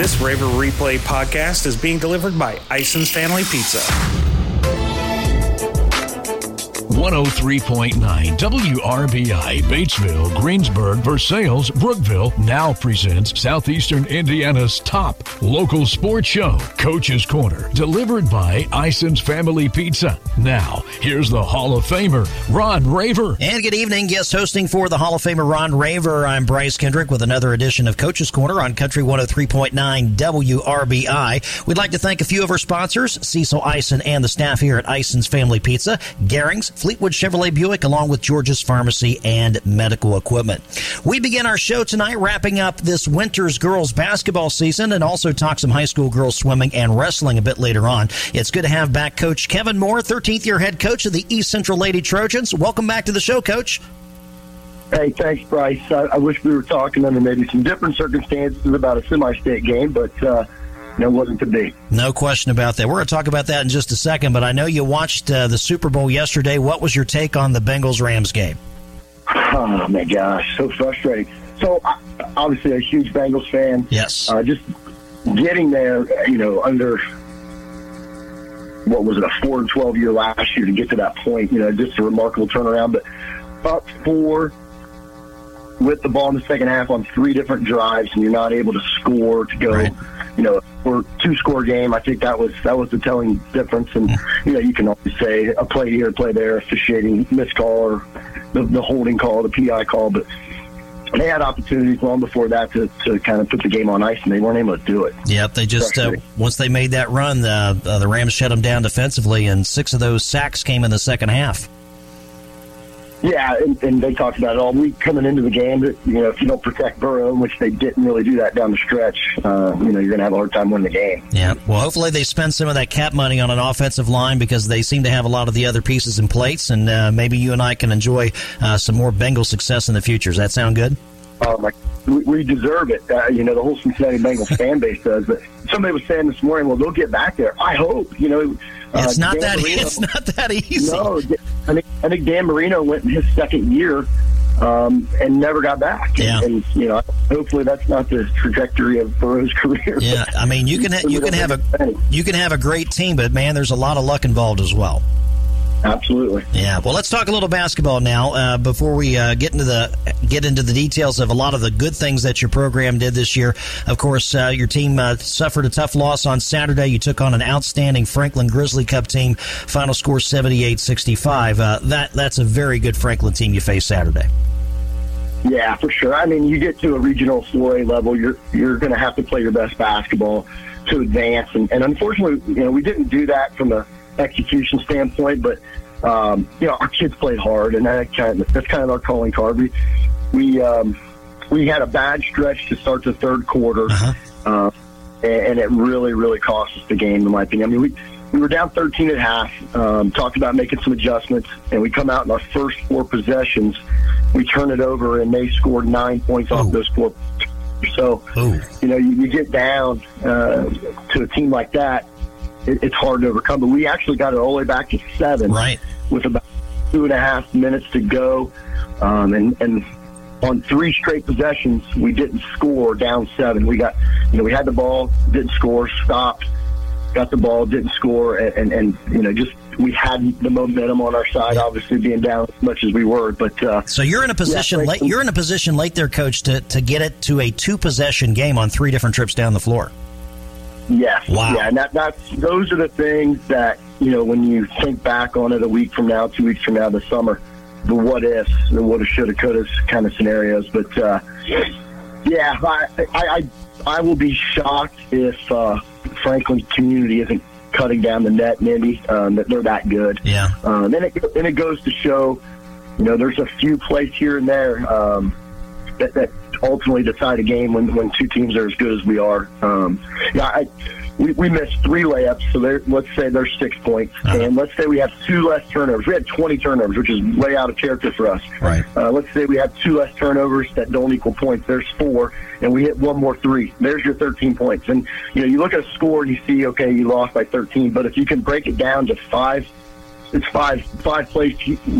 This Raver Replay podcast is being delivered by Ison's Family Pizza. 103.9 WRBI, Batesville, Greensburg, Versailles, Brookville now presents Southeastern Indiana's top local sports show, Coach's Corner, delivered by Ison's Family Pizza. Now, here's the Hall of Famer, Ron Raver. And good evening, guest hosting for the Hall of Famer Ron Raver. I'm Bryce Kendrick with another edition of Coach's Corner on Country 103.9 WRBI. We'd like to thank a few of our sponsors, Cecil Ison and the staff here at Ison's Family Pizza, Garings, Fleetwood Chevrolet Buick, along with George's Pharmacy and Medical Equipment. We begin our show tonight wrapping up this winter's girls basketball season and also talk some high school girls swimming and wrestling a bit later on. It's good to have back Coach Kevin Moore, 13th year head coach of the East Central Lady Trojans. Welcome back to the show, Coach. Hey, thanks, Bryce. I, I wish we were talking under maybe some different circumstances about a semi-state game, but uh, no, it wasn't to be. No question about that. We're going to talk about that in just a second, but I know you watched uh, the Super Bowl yesterday. What was your take on the Bengals Rams game? Oh my gosh, so frustrating. So I, obviously a huge Bengals fan. Yes. Uh, just getting there, you know, under what was it, a four and twelve year last year to get to that point, you know, just a remarkable turnaround. But up four with the ball in the second half on three different drives, and you're not able to score to go, Right. You know, for two score game. I think that was that was the telling difference. And you know, you can always say a play here, a play there, officiating, missed call, or the, the holding call, the PI call, but. They had opportunities long before that to, to kind of put the game on ice, and they weren't able to do it. Yep, they just uh, once they made that run, uh, uh, the Rams shut them down defensively, and six of those sacks came in the second half. Yeah, and, and they talked about it all week coming into the game. That you know, if you don't protect Burrow, which they didn't really do that down the stretch, uh, you know, you're going to have a hard time winning the game. Yeah, well, hopefully they spend some of that cap money on an offensive line because they seem to have a lot of the other pieces in place, and uh, maybe you and I can enjoy uh, some more Bengal success in the future. Does that sound good? Um, like, we, we deserve it. Uh, you know, the whole Cincinnati Bengals fan base does. But somebody was saying this morning, well, they'll get back there. I hope. You know, uh, It's not that. Marino- It's not that easy. No, I think, I think Dan Marino went in his second year um, and never got back. Yeah. And, you know, hopefully that's not the trajectory of Burrow's career. Yeah, I mean you can ha- you can have a you can have a great team, but man, there's a lot of luck involved as well. Absolutely. Yeah, well, let's talk a little basketball now uh, before we uh, get into the get into the details of a lot of the good things that your program did this year. Of course, uh, your team uh, suffered a tough loss on Saturday. You took on an outstanding Franklin Grizzly Cub team. Final score 78-65. Uh, that that's a very good Franklin team you faced Saturday. Yeah, for sure. I mean, you get to a regional 4A level, you're you're going to have to play your best basketball to advance, and, and unfortunately, you know, we didn't do that from a execution standpoint. But um, you know, our kids played hard, and that kind of, that's kind of our calling card. We we um, we had a bad stretch to start the third quarter, Uh-huh. uh, and, and it really really cost us the game, in my opinion. I mean, we. We were down 13 at half. Um, talked about making some adjustments, and we come out in our first four possessions we turn it over and they scored nine points off those four. So, Ooh. you know, you, you get down uh, to a team like that, it, it's hard to overcome. But we actually got it all the way back to seven Right. with about two and a half minutes to go. Um, and, and on three straight possessions, we didn't score down seven. We got, you know, we had the ball, didn't score, stopped, got the ball, didn't score, and, and, and you know, just we had the momentum on our side, obviously being down as much as we were. But, uh, So you're in a position Yeah, late. You're in a position late there, coach, to to get it to a two possession game on three different trips down the floor. Yes. Wow. Yeah, and that, that's those are the things that you know when you think back on it a week from now, two weeks from now, the summer, the what ifs, the woulda, shoulda, coulda kind of scenarios. But uh, yeah, I, I I I will be shocked if uh, Franklin community isn't cutting down the net, Mindy. Um, that they're that good. Yeah. Um, and, it, and it goes to show, you know, there's a few plays here and there um, that, that ultimately decide a game when, when two teams are as good as we are. Um, yeah, I, we, we missed three layups, so there, let's say there's six points. Uh-huh. And let's say we have two less turnovers. We had 20 turnovers, which is way out of character for us. Right. Uh, let's say we have two less turnovers that don't equal points. There's four, and we hit one more three. There's your 13 points. And you know, you look at a score and you see, okay, you lost by 13. But if you can break it down to five, it's five five plays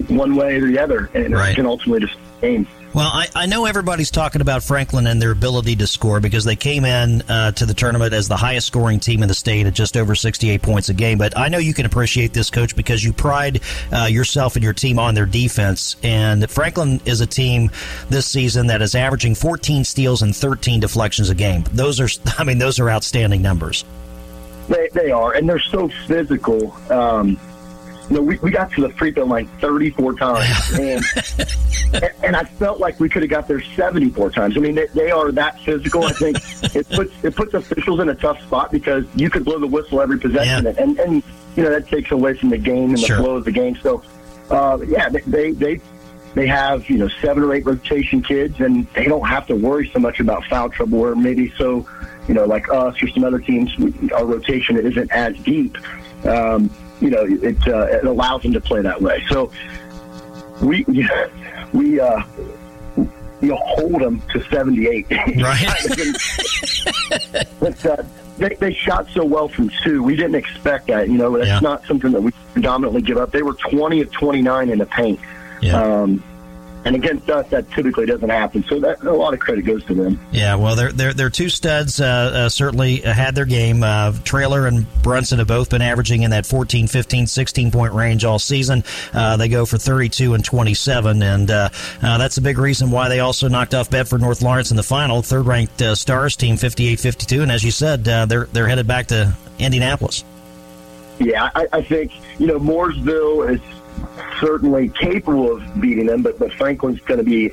one way or the other, and Right. it can ultimately just game. Well, I, I know everybody's talking about Franklin and their ability to score because they came in uh, to the tournament as the highest scoring team in the state at just over 68 points a game. But I know you can appreciate this, coach, because you pride uh, yourself and your team on their defense. And Franklin is a team this season that is averaging 14 steals and 13 deflections a game. Those are, I mean, those are outstanding numbers. They, they are, and they're so physical. Um, know, we, we got to the free throw line 34 times, and and I felt like we could have got there 74 times. I mean, they, they are that physical. I think it puts it puts officials in a tough spot because you could blow the whistle every possession, Yeah. and and you know that takes away from the game and Sure. the flow of the game. So, uh, yeah, they, they they they have you know seven or eight rotation kids, and they don't have to worry so much about foul trouble, or maybe so. You know, like us or some other teams, our rotation isn't as deep. Um, you know, it, uh, it allows them to play that way. So we we uh, you know, hold them to 78. Right. but, uh, they, they shot so well from two. We didn't expect that. You know, that's Yeah. not something that we predominantly give up. They were 20 of 29 in the paint. Yeah. Um, and against us, that typically doesn't happen. So that a lot of credit goes to them. Yeah, well, they're they're, they're two studs. Uh, uh, certainly had their game. Uh, Trailer and Brunson have both been averaging in that 14, 15, 16 point range all season. Uh, they go for 32 and 27, and uh, uh, that's a big reason why they also knocked off Bedford North Lawrence in the final. Third ranked uh, Stars team 58 52, and as you said, uh, they're they're headed back to Indianapolis. Yeah, I, I think you know Mooresville is certainly capable of beating them, but but Franklin's going to be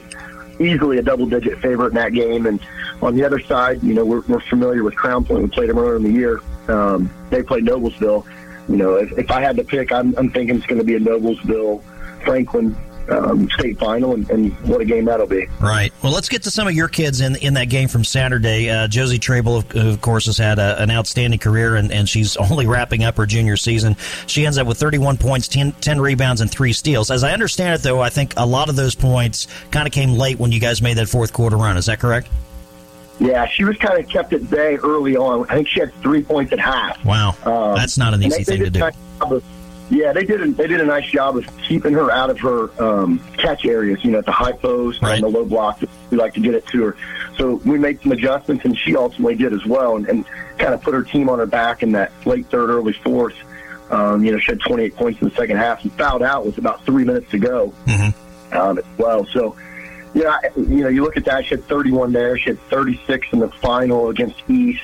easily a double-digit favorite in that game. And on the other side, you know we're, we're familiar with Crown Point. We played them earlier in the year. Um, they played Noblesville. You know, if, if I had to pick, I'm, I'm thinking it's going to be a Noblesville Franklin um, state final, and, and what a game that'll be. Right. Well, let's get to some of your kids in in that game from Saturday. Uh, Josie Trable, of, of course, has had a, an outstanding career, and, and she's only wrapping up her junior season. She ends up with 31 points, 10, 10 rebounds, and three steals. As I understand it, though, I think a lot of those points kind of came late when you guys made that fourth quarter run. Is that correct? Yeah, she was kind of kept at bay early on. I think she had three points at half. Wow. Um, That's not an easy thing to do. job of- yeah, they did. A, they did a nice job of keeping her out of her um, catch areas. You know, at the high post Right. and the low block. We like to get it to her. So we made some adjustments, and she ultimately did as well, and, and kind of put her team on her back in that late third, early fourth. Um, you know, she had 28 points in the second half and fouled out with about three minutes to go um, as well. So, you know, I- you know, you look at that. She had 31 there. She had 36 in the final against East.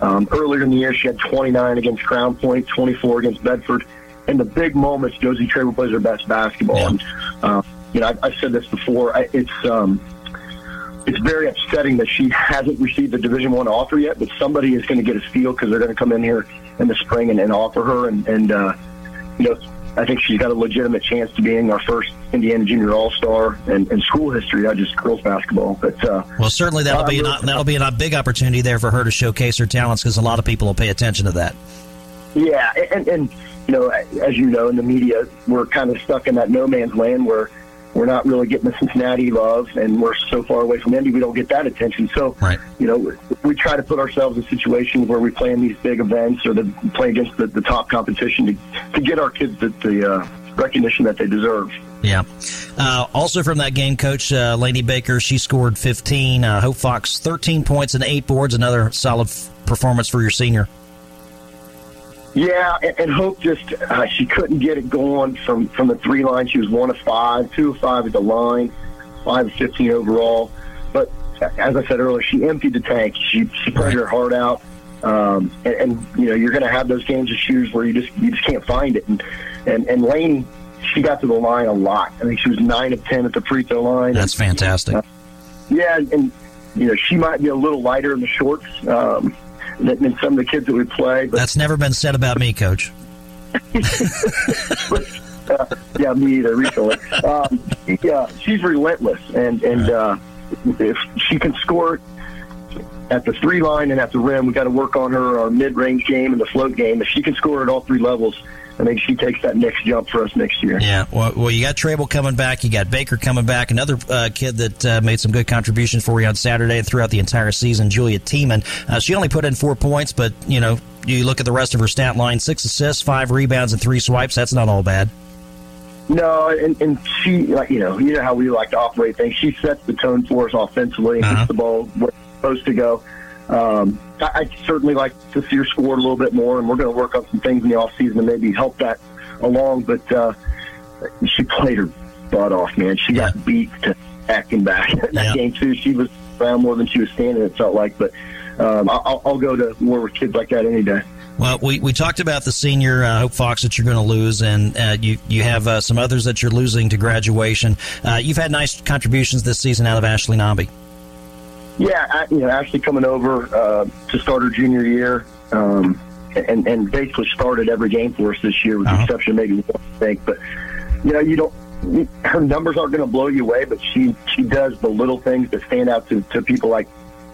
Um, earlier in the year, she had 29 against Crown Point, 24 against Bedford. In the big moments, Josie Traber plays her best basketball. Yeah. And, uh, you know, I've, I've said this before. I, it's um, it's very upsetting that she hasn't received a Division One offer yet, but somebody is going to get a steal because they're going to come in here in the spring and, and offer her. And, and uh, you know, I think she's got a legitimate chance to being our first Indiana Junior All Star and, and school history, not just girls basketball. But uh, Well, certainly that'll be an, that'll be a big opportunity there for her to showcase her talents because a lot of people will pay attention to that. Yeah, and, and you know, as you know, in the media, we're kind of stuck in that no man's land where we're not really getting the Cincinnati love, and we're so far away from Indy, we don't get that attention. So, Right. you know, we try to put ourselves in situations where we play in these big events or the, play against the, the top competition to, to get our kids the, the uh, recognition that they deserve. Yeah. Uh, also from that game, Coach uh, Laney Baker, she scored 15. Uh, Hope Fox, 13 points and eight boards. Another solid f- performance for your senior. Yeah, and, and Hope just uh, she couldn't get it going from from the three line. She was one of five, two of five at the line, five of fifteen overall. But as I said earlier, she emptied the tank. She she played Right. her heart out. Um, and, and you know you're going to have those games of shoes where you just you just can't find it. And and and Lane, she got to the line a lot. I think she was nine of ten at the free throw line. That's fantastic. Yeah, and, and you know she might be a little lighter in the shorts um, than, some of the kids that we play. But That's never been said about me, Coach. uh, yeah, me either. Recently, um, yeah, she's relentless, and and uh, if she can score at the three line and at the rim, we got to work on her our mid range game and the float game. If she can score at all three levels, I think she takes that next jump for us next year. Yeah. Well, well you got Trable coming back. You got Baker coming back. Another uh, kid that uh, made some good contributions for you on Saturday and throughout the entire season, Julia Tiemann. Uh, she only put in four points, but, you know, you look at the rest of her stat line six assists, five rebounds, and three swipes. That's not all bad. No, and, and she, like you know, you know how we like to operate things. She sets the tone for us offensively and Uh-huh. gets the ball where it's supposed to go. Um, I, I'd certainly like to see her score a little bit more, and we're going to work on some things in the off season to maybe help that along. But uh, she played her butt off, man. She got beat to heck and back in that Yeah. game too. She was around more than she was standing. It felt like, but um, I'll, I'll go to war with kids like that any day. Well, we, we talked about the senior uh, Hope Fox that you're going to lose, and uh, you you have uh, some others that you're losing to graduation. Uh, you've had nice contributions this season out of Ashley Nobby. Yeah, I- you know, Ashley coming over uh, to start her junior year, um, and and basically started every game for us this year, with Uh-huh. the exception of maybe one, I think. But you know, you don't. Her numbers aren't going to blow you away, but she she does the little things that stand out to, to people like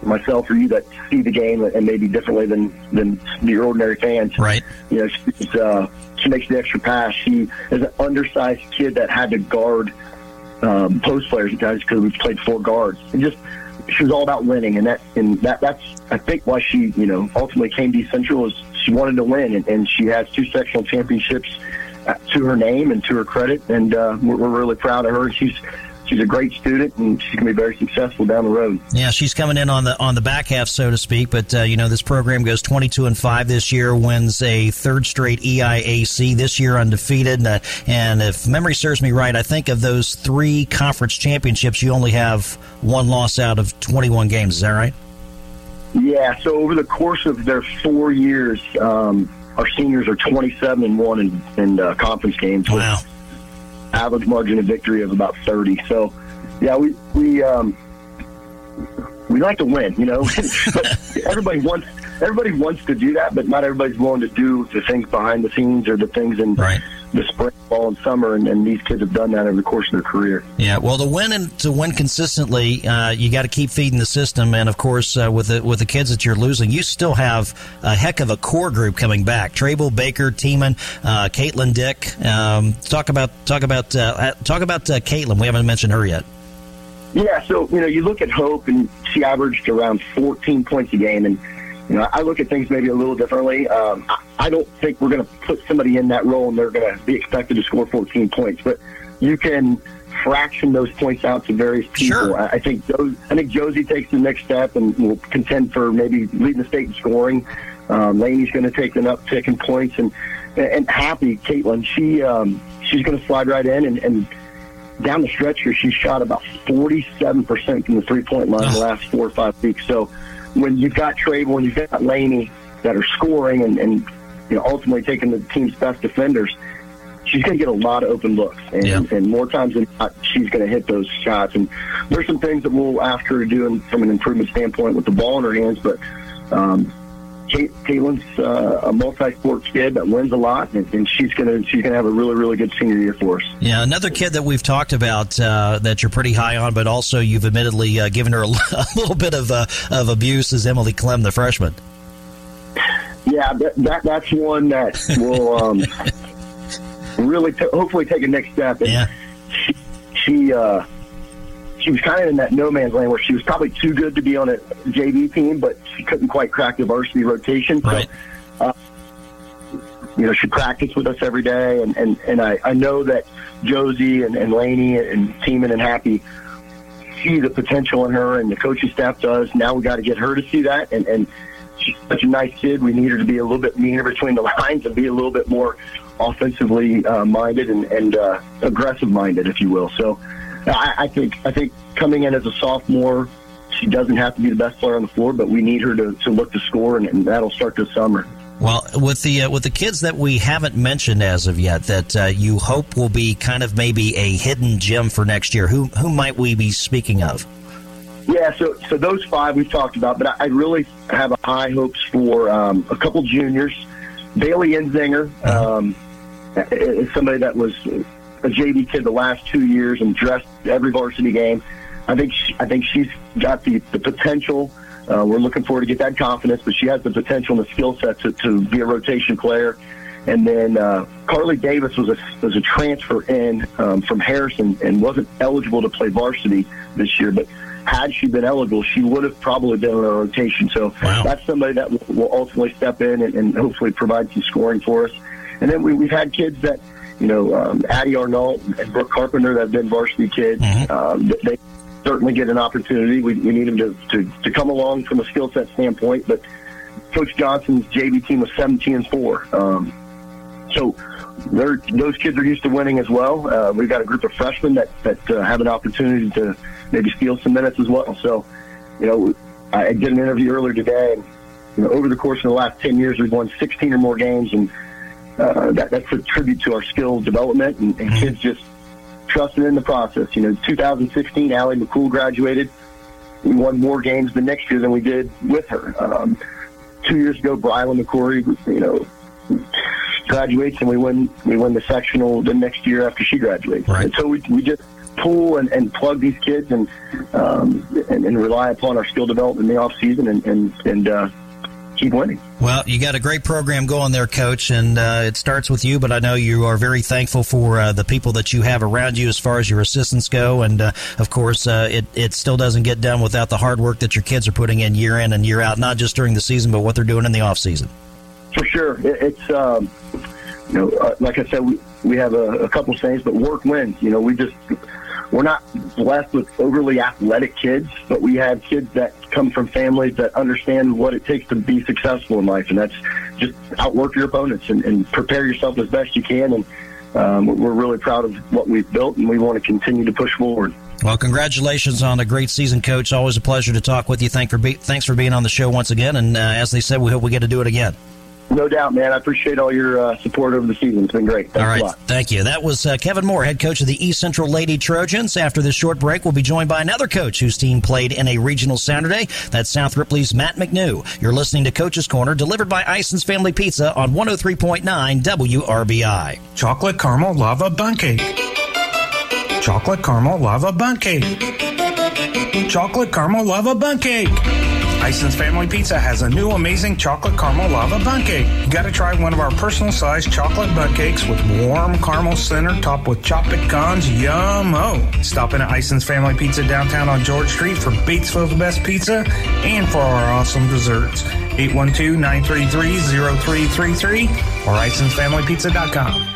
myself or you that see the game and maybe differently than than the ordinary fans. Right. You know, she's, uh, she makes the extra pass. She is an undersized kid that had to guard um, post players at times because we've played four guards. And just she was all about winning, and that and that that's I think why she you know ultimately came to East Central is she wanted to win, and, and she has two sectional championships uh, to her name and to her credit, and uh, we're, we're really proud of her. She's she's a great student, and she's going to be very successful down the road. Yeah, she's coming in on the on the back half, so to speak. But uh, you know, this program goes 22 and five this year, wins a third straight EIAC this year, undefeated. Uh, and if memory serves me right, I think of those three conference championships, you only have one loss out of 21 games. Is that right? Yeah, so over the course of their four years, um, our seniors are 27 and one in, in uh, conference games. with Wow. Average margin of victory of about 30. So, yeah, we we um, we like to win, you know. but everybody wants everybody wants to do that, but not everybody's willing to do the things behind the scenes or the things in Right. The spring, fall, and summer. And, and these kids have done that over the course of their career. Yeah, well, to win and to win consistently, uh, you got to keep feeding the system, and of course, uh, with the with the kids that you're losing, you still have a heck of a core group coming back: Trable, Baker, Tiemann, uh, Caitlin Dick. Um, talk about talk about uh, talk about uh, Caitlin. We haven't mentioned her yet. Yeah, so you know, you look at Hope, and she averaged around 14 points a game, and you know, I look at things maybe a little differently. Um, I, I don't think we're going to put somebody in that role and they're going to be expected to score 14 points, but you can fraction those points out to various people. Sure. I, I think I think Josie takes the next step and will contend for maybe leading the state in scoring. Um, Laney's going to take an uptick in points, and and happy Caitlin, she um, she's going to slide right in and. and down the stretch here, she shot about 47% from the three point line the last four or five weeks. So when you've got and you've got Laney that are scoring and, and you know, ultimately taking the team's best defenders, she's going to get a lot of open looks. And, Yeah. and more times than not, she's going to hit those shots. And there's some things that we'll ask her to do from an improvement standpoint with the ball in her hands, but um, Kate, Caitlin's uh, a multi-sport kid that wins a lot, and, and she's gonna she's gonna have a really really good senior year for us. Yeah, another kid that we've talked about uh, that you're pretty high on, but also you've admittedly uh, given her a, a little bit of uh, of abuse is Emily Clem, the freshman. Yeah, that, that that's one that will um, really t- hopefully take a next step. And Yeah. she she, uh, she was kind of in that no man's land where she was probably too good to be on a JV team, but she couldn't quite crack the varsity rotation. So, Right. you know, she practiced with us every day, and and and I I know that Josie and, and Laney and Tiemann and Happy see the potential in her, and the coaching staff does. Now we got to get her to see that, and and she's such a nice kid. We need her to be a little bit meaner between the lines and be a little bit more offensively uh, minded and, and uh, aggressive minded, if you will. So I, I think I think coming in as a sophomore, she doesn't have to be the best player on the floor, but we need her to, to look to score, and, and that'll start this summer. Well, with the uh, with the kids that we haven't mentioned as of yet, that uh, you hope will be kind of maybe a hidden gem for next year. Who who might we be speaking of? Yeah, so so those five we've talked about, but I, I really have high hopes for um, a couple juniors. Bailey Enzinger um, is somebody that was a JV kid the last two years and dressed every varsity game. I think she, I think she's got the, the potential. Uh, we're looking forward to get that confidence, but she has the potential and the skill set to, to be a rotation player. And then uh, Carly Davis was a was a transfer in um, from Harrison and wasn't eligible to play varsity this year, but had she been eligible, she would have probably been in a rotation. So Wow. that's somebody that will, will ultimately step in and, and hopefully provide some scoring for us. And then we, we've had kids that, you know, um, Addie Arnault and Brooke Carpenter that have been varsity kids. Mhm. Um, they certainly get an opportunity. We, we need them to, to, to come along from a skill set standpoint. But Coach Johnson's JV team was 17 and 4. Um, so those kids are used to winning as well. Uh, we've got a group of freshmen that, that uh, have an opportunity to maybe steal some minutes as well. So, you know, I did an interview earlier today, and you know, over the course of the last 10 years, we've won 16 or more games, and uh, that, that's a tribute to our skill development and, and kids just trusting in the process. You know, 2016, Allie McCool graduated. We won more games the next year than we did with her. Um, two years ago, Brylan McCory, you know, graduates and we win we win the sectional the next year after she graduates. Right. And so we, we just pull and, and plug these kids and, um, and and rely upon our skill development in the off season and and, and uh, keep winning. Well, you got a great program going there, Coach, and uh, it starts with you. But I know you are very thankful for uh, the people that you have around you as far as your assistants go, and uh, of course, uh, it it still doesn't get done without the hard work that your kids are putting in year in and year out, not just during the season, but what they're doing in the off season. For sure, it, it's um, you know, uh, like I said, we we have a, a couple sayings, but work wins. You know, we just we're not blessed with overly athletic kids, but we have kids that come from families that understand what it takes to be successful in life, and that's just outwork your opponents and, and prepare yourself as best you can. And um, we're really proud of what we've built, and we want to continue to push forward. Well, congratulations on a great season, Coach. Always a pleasure to talk with you. Thank for be- thanks for being on the show once again, and uh, as they said, we hope we get to do it again. No doubt, man. I appreciate all your uh, support over the season. It's been great. Thanks All right. a lot. Thank you. That was uh, Kevin Moore, head coach of the East Central Lady Trojans. After this short break, we'll be joined by another coach whose team played in a regional Saturday. That's South Ripley's Matt McNew. You're listening to Coach's Corner, delivered by Ison's Family Pizza on 103.9 WRBI. Chocolate caramel lava bun cake. Chocolate caramel lava bun cake. Chocolate caramel lava bun cake. Ison's Family Pizza has a new amazing chocolate caramel lava bun cake. You gotta try one of our personal sized chocolate bun cakes with warm caramel center topped with chopped pecans. Yum-o! Oh. Stop in at Ison's Family Pizza downtown on George Street for Batesville's best pizza and for our awesome desserts. 812-933-0333 or IsonsFamilyPizza.com.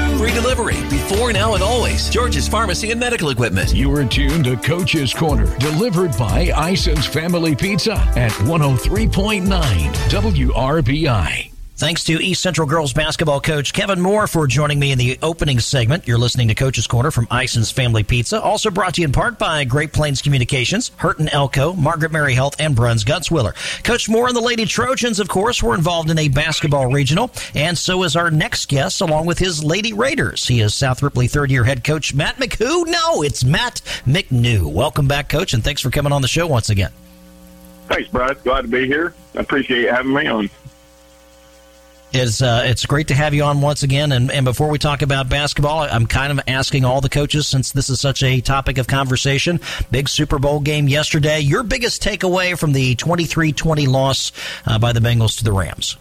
Free delivery before, now, and always. George's Pharmacy and Medical Equipment. You are tuned to Coach's Corner, delivered by Ison's Family Pizza at 103.9 WRBI. Thanks to East Central girls basketball coach Kevin Moore for joining me in the opening segment. You're listening to Coach's Corner from Ison's Family Pizza, also brought to you in part by Great Plains Communications, Hurton Elko, Margaret Mary Health, and Bruns Gutzwiller. Coach Moore and the Lady Trojans, of course, were involved in a basketball regional, and so is our next guest, along with his Lady Raiders. He is South Ripley third-year head coach Matt McWho. No, it's Matt McNew. Welcome back, Coach, and thanks for coming on the show once again. Thanks, Brad. Glad to be here. I appreciate you having me on. It's uh, it's great to have you on once again. And, and before we talk about basketball, I'm kind of asking all the coaches since this is such a topic of conversation. Big Super Bowl game yesterday. Your biggest takeaway from the 23-20 loss uh, by the Bengals to the Rams?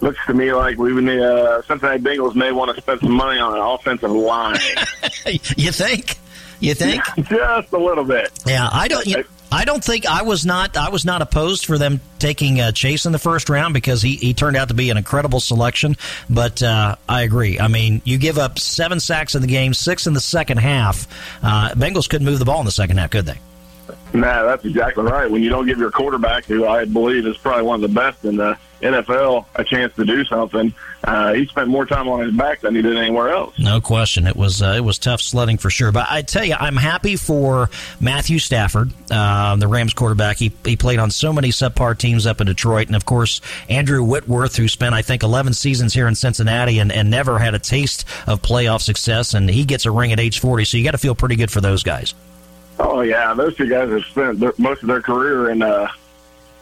Looks to me like we uh, Cincinnati Bengals may want to spend some money on an offensive line. you think? You think? Just a little bit. Yeah, I don't. You, I don't think I was not. I was not opposed for them taking uh, Chase in the first round because he, he turned out to be an incredible selection. But uh, I agree. I mean, you give up seven sacks in the game, six in the second half. Uh, Bengals couldn't move the ball in the second half, could they? Nah, that's exactly right. When you don't give your quarterback, who I believe is probably one of the best in the NFL, a chance to do something, uh, he spent more time on his back than he did anywhere else. No question, it was uh, it was tough sledding for sure. But I tell you, I'm happy for Matthew Stafford, uh, the Rams quarterback. He he played on so many subpar teams up in Detroit, and of course Andrew Whitworth, who spent I think 11 seasons here in Cincinnati and, and never had a taste of playoff success, and he gets a ring at age 40. So you got to feel pretty good for those guys. Oh yeah, those two guys have spent their, most of their career in uh,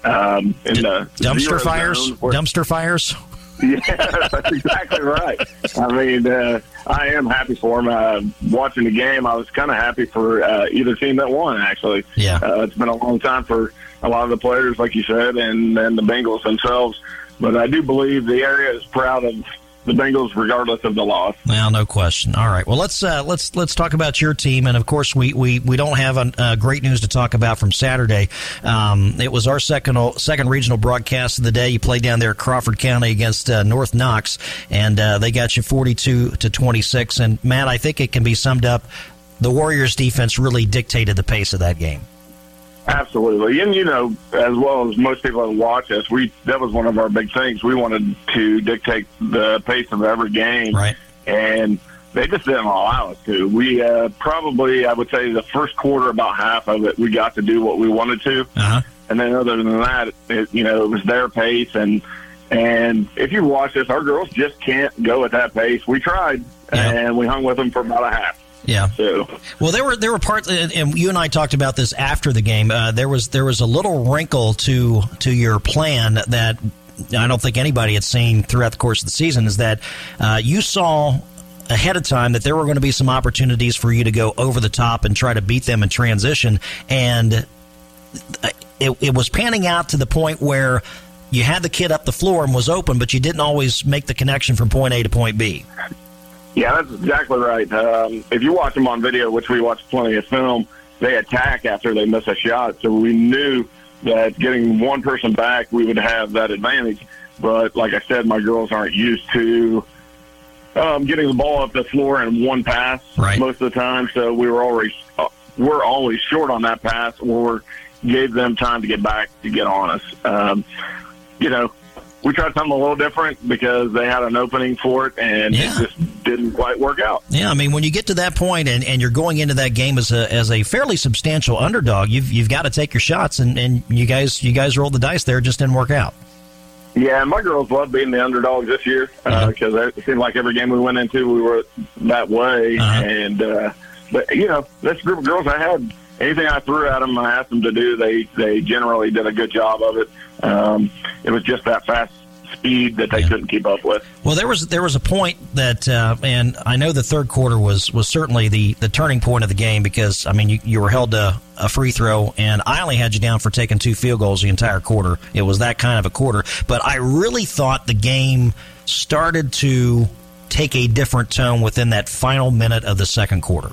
um, in D- the dumpster fires. where- Dumpster fires. Yeah, that's exactly right. I mean, uh, I am happy for him. Uh, watching the game, I was kind of happy for uh, either team that won. Actually, Yeah. uh, it's been a long time for a lot of the players, like you said, and and the Bengals themselves. But I do believe the area is proud of the Bengals, regardless of the loss. Well, no question. All right. Well, let's uh, let's let's talk about your team, and of course, we we, we don't have uh, great news to talk about from Saturday. Um, it was our second second regional broadcast of the day. You played down there at Crawford County against uh, North Knox, and uh, they got you forty two to twenty six. And Matt, I think it can be summed up. The Warriors' defense really dictated the pace of that game. Absolutely, and you know, as well as most people that watch us, we that was one of our big things. We wanted to dictate the pace of every game, Right. and they just didn't allow us to. We uh, probably, I would say, the first quarter, about half of it, we got to do what we wanted to, Uh huh. and then other than that, it, you know, it was their pace. And and if you watch this, our girls just can't go at that pace. We tried, Yeah. and we hung with them for about a half. Yeah. So Well, there were there were parts, and you and I talked about this after the game. Uh, there was there was a little wrinkle to to your plan that I don't think anybody had seen throughout the course of the season. Is that uh, you saw ahead of time that there were going to be some opportunities for you to go over the top and try to beat them in transition, and it, it was panning out to the point where you had the kid up the floor and was open, but you didn't always make the connection from point A to point B. Yeah, that's exactly right. Um, if you watch them on video, which we watch plenty of film, they attack after they miss a shot. So we knew that getting one person back, we would have that advantage. But like I said, my girls aren't used to um, getting the ball up the floor in one pass Right. most of the time. So we were always uh, we're always short on that pass, or gave them time to get back to get on us. Um, you know, we tried something a little different because they had an opening for it, and Yeah. it just didn't quite work out. Yeah, I mean, when you get to that point and, and you're going into that game as a as a fairly substantial underdog, you've you've got to take your shots, and, and you guys you guys rolled the dice there, it just didn't work out. Yeah, my girls love being the underdogs this year because it seemed like every game we went into, we were that way. Uh-huh. And uh, but you know, this group of girls I had, anything I threw at them, I asked them to do, they they generally did a good job of it. Um, it was just that fast speed that they Yeah. couldn't keep up with. Well, there was there was a point that, uh, and I know the third quarter was was certainly the the turning point of the game because I mean you, you were held to a free throw, and I only had you down for taking two field goals the entire quarter. It was that kind of a quarter, but I really thought the game started to take a different tone within that final minute of the second quarter.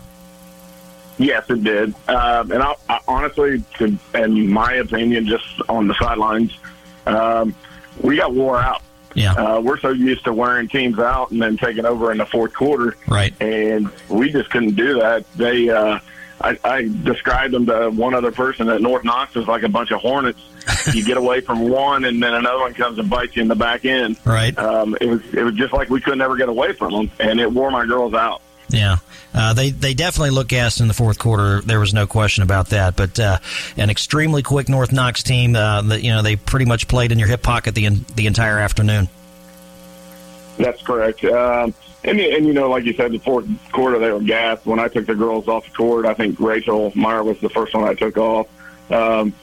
Yes, it did. Um, and I, I honestly, to, in my opinion, just on the sidelines, um, we got wore out. Yeah, Uh, we're so used to wearing teams out and then taking over in the fourth quarter, right. and we just couldn't do that. They, uh, I, I described them to one other person at North Knox as like a bunch of hornets. you get away from one, and then another one comes and bites you in the back end. Right. Um, it was it was just like we couldn't ever get away from them, and it wore my girls out. Yeah, uh, they they definitely looked gassed in the fourth quarter. There was no question about that. But uh, an extremely quick North Knox team. Uh, that you know they pretty much played in your hip pocket the the entire afternoon. That's correct. Um, and, and you know, like you said, the fourth quarter they were gassed. When I took the girls off the court, I think Rachel Meyer was the first one I took off. Um,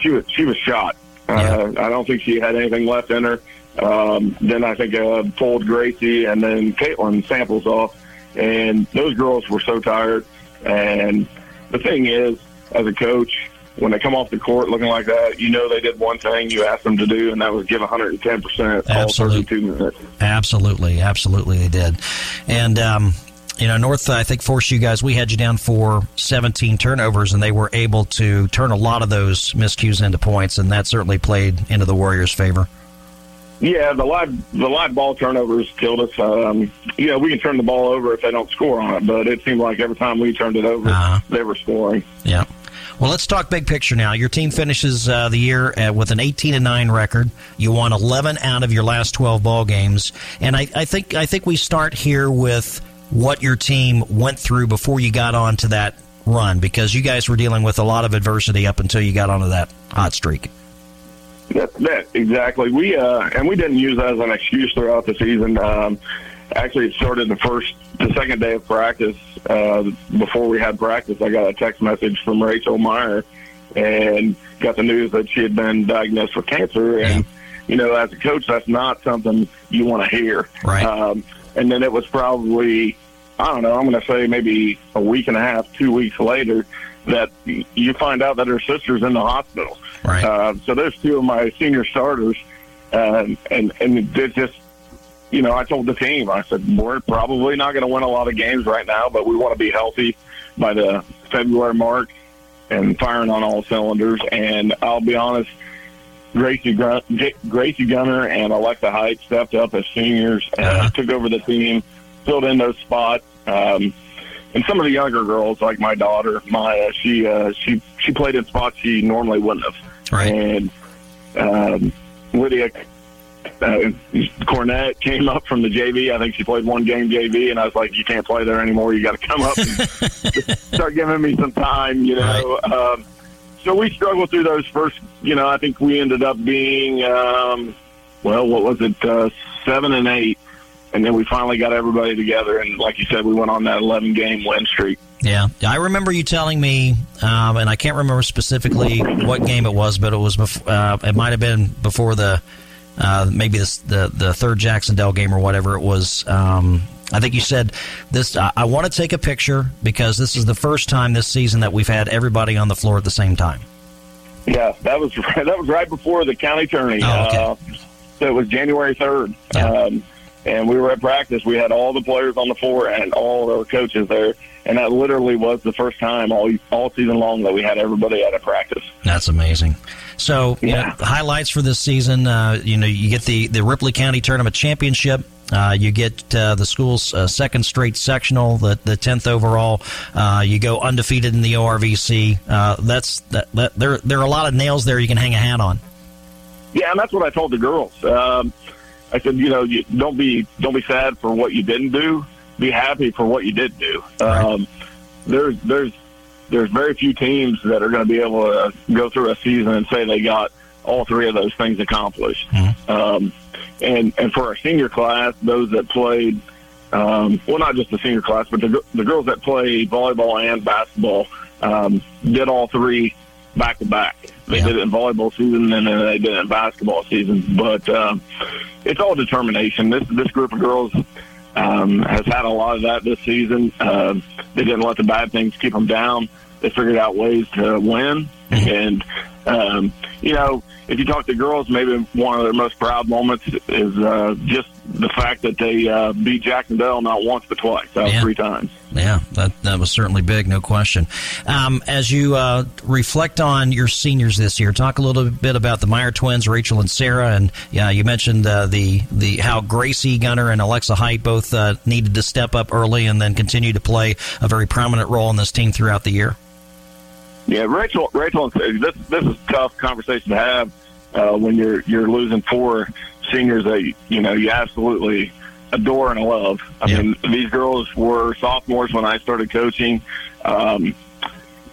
she was she was shot. Uh, I don't think she had anything left in her. Um, then I think uh, pulled Gracie and then Caitlin Samples off, and those girls were so tired. And the thing is, as a coach, when they come off the court looking like that, you know they did one thing you asked them to do, and that was give 110 percent all Absolutely. 32 minutes. Absolutely, absolutely, they did. And um, you know, North, I think forced you guys. We had you down for 17 turnovers, and they were able to turn a lot of those miscues into points, and that certainly played into the Warriors' favor. Yeah, the live the live ball turnovers killed us. Um, you know, we can turn the ball over if they don't score on it, but it seemed like every time we turned it over, Uh-huh. they were scoring. Yeah. Well, let's talk big picture now. Your team finishes uh, the year uh, with an 18 and 9 record. You won 11 out of your last 12 ball games, and I, I think I think we start here with what your team went through before you got onto that run because you guys were dealing with a lot of adversity up until you got onto that hot streak. That, that exactly. We uh, and we didn't use that as an excuse throughout the season. Um, actually, it started the first, the second day of practice. Uh, before we had practice, I got a text message from Rachel Meyer and got the news that she had been diagnosed with cancer. And you know, as a coach, that's not something you want to hear. Right. Um, and then it was probably, I don't know, I'm going to say maybe a week and a half, two weeks later, that you find out that her sister's in the hospital. Right. Uh, so those two of my senior starters, um, and and it just, you know, I told the team, I said we're probably not going to win a lot of games right now, but we want to be healthy by the February mark and firing on all cylinders. And I'll be honest, Gracie Gun- Gracie Gunner and Alexa Height stepped up as seniors and Uh-huh. took over the team, filled in those spots. Um, and some of the younger girls, like my daughter Maya, she uh, she she played in spots she normally wouldn't have. Right. And um, Lydia uh, Cornett came up from the JV. I think she played one game JV, and I was like, "You can't play there anymore. You got to come up and start giving me some time." You know. Um, so we struggled through those first. You know, I think we ended up being, um, well, what was it, uh, seven and eight, and then we finally got everybody together, and like you said, we went on that eleven game win streak. Yeah, I remember you telling me, um, and I can't remember specifically what game it was, but it was bef- uh, it might have been before the uh, maybe this, the the third Jacksonville game or whatever it was. Um, I think you said this. I, I want to take a picture because this is the first time this season that we've had everybody on the floor at the same time. Yeah, that was that was right before the county tourney. Oh, okay. uh, so it was January third, Yeah. um, and we were at practice. We had all the players on the floor and all our coaches there, and that literally was the first time all all season long that we had everybody at a practice. That's amazing. So, you Yeah. know, highlights for this season, uh, you know, you get the, the Ripley County Tournament Championship. Uh, you get uh, the school's uh, second straight sectional, the the tenth overall. Uh, you go undefeated in the ORVC. Uh, that's that, that. There there are a lot of nails there you can hang a hat on. Yeah, and that's what I told the girls. Um, I said, you know, you, don't be don't be sad for what you didn't do. Be happy for what you did do. Um, there's there's there's very few teams that are going to be able to go through a season and say they got all three of those things accomplished. Um, and and for our senior class, those that played, um, well, not just the senior class, but the, the girls that play volleyball and basketball um, did all three back to back. They Yeah. did it in volleyball season and then they did it in basketball season. But um, it's all determination. This this group of girls um, has had a lot of that this season. Um, they didn't let the bad things keep them down. They figured out ways to win. And, um, you know, if you talk to girls, maybe one of their most proud moments is uh, just the fact that they uh, beat Jacksonville not once but twice, uh, Yeah. three times. Yeah, that that was certainly big, no question. Um, as you uh, reflect on your seniors this year, talk a little bit about the Meyer twins, Rachel and Sarah, and yeah, you mentioned uh, the the how Gracie Gunner and Alexa Height both uh, needed to step up early and then continue to play a very prominent role in this team throughout the year. Yeah, Rachel. Rachel, this this is a tough conversation to have uh, when you're you're losing four seniors that you know you absolutely adore and love. I Yeah. mean, these girls were sophomores when I started coaching. Um,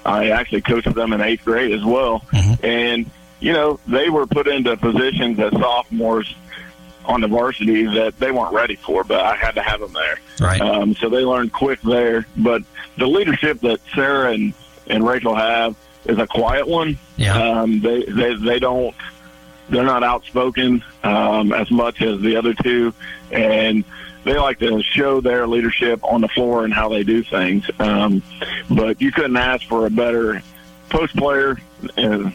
I actually coached them in eighth grade as well, and you know they were put into positions as sophomores on the varsity that they weren't ready for, but I had to have them there. Right. Um, so they learned quick there. But the leadership that Sarah and, and Rachel have is a quiet one. Yeah. Um, they, they, they don't, they're not outspoken um, as much as the other two. And they like to show their leadership on the floor and how they do things. Um, but you couldn't ask for a better post player uh,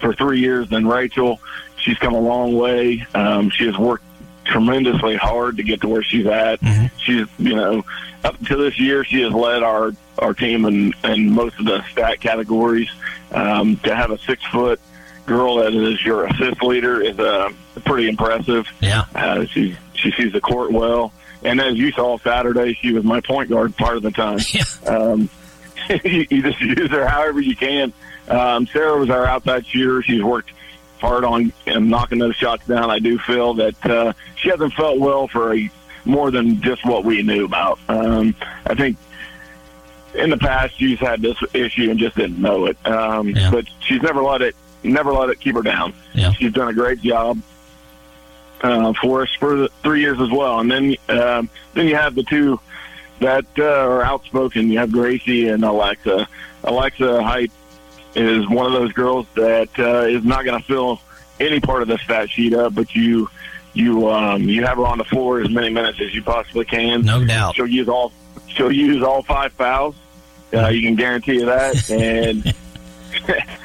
for three years than Rachel. She's come a long way. Um, she has worked tremendously hard to get to where she's at. She's, you know, up to this year, she has led our our team in, in most of the stat categories. Um, to have a six foot girl that is your assist leader is uh, pretty impressive. Yeah. Uh, she she sees the court well, and as you saw Saturday, she was my point guard part of the time. Yeah. Um, you, you just use her however you can. Um, Sarah was our outside shooter. She's worked hard on um, knocking those shots down. I do feel that uh, she hasn't felt well for a more than just what we knew about. Um, I think in the past she's had this issue and just didn't know it. Um, Yeah. But she's never let it never let it keep her down. Yeah. She's done a great job uh, for us for the three years as well. And then um, then you have the two that uh, are outspoken. You have Gracie and Alexa. Alexa Height is one of those girls that uh, is not going to fill any part of the stat sheet up, but you you um, you have her on the floor as many minutes as you possibly can. No doubt. She'll use all she'll use all five fouls. Uh, you can guarantee you that, and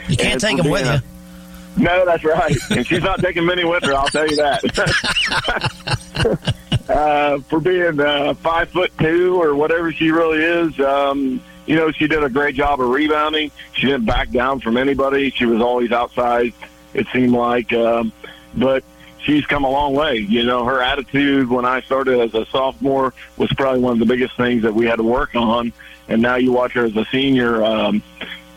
You can't take them with you. No, that's right. And she's not taking many with her. I'll tell you that. uh, for being uh, five foot two or whatever she really is, um, you know, she did a great job of rebounding. She didn't back down from anybody. She was always outside. It seemed like, um, but she's come a long way. You know, her attitude when I started as a sophomore was probably one of the biggest things that we had to work on. And now you watch her as a senior. Um,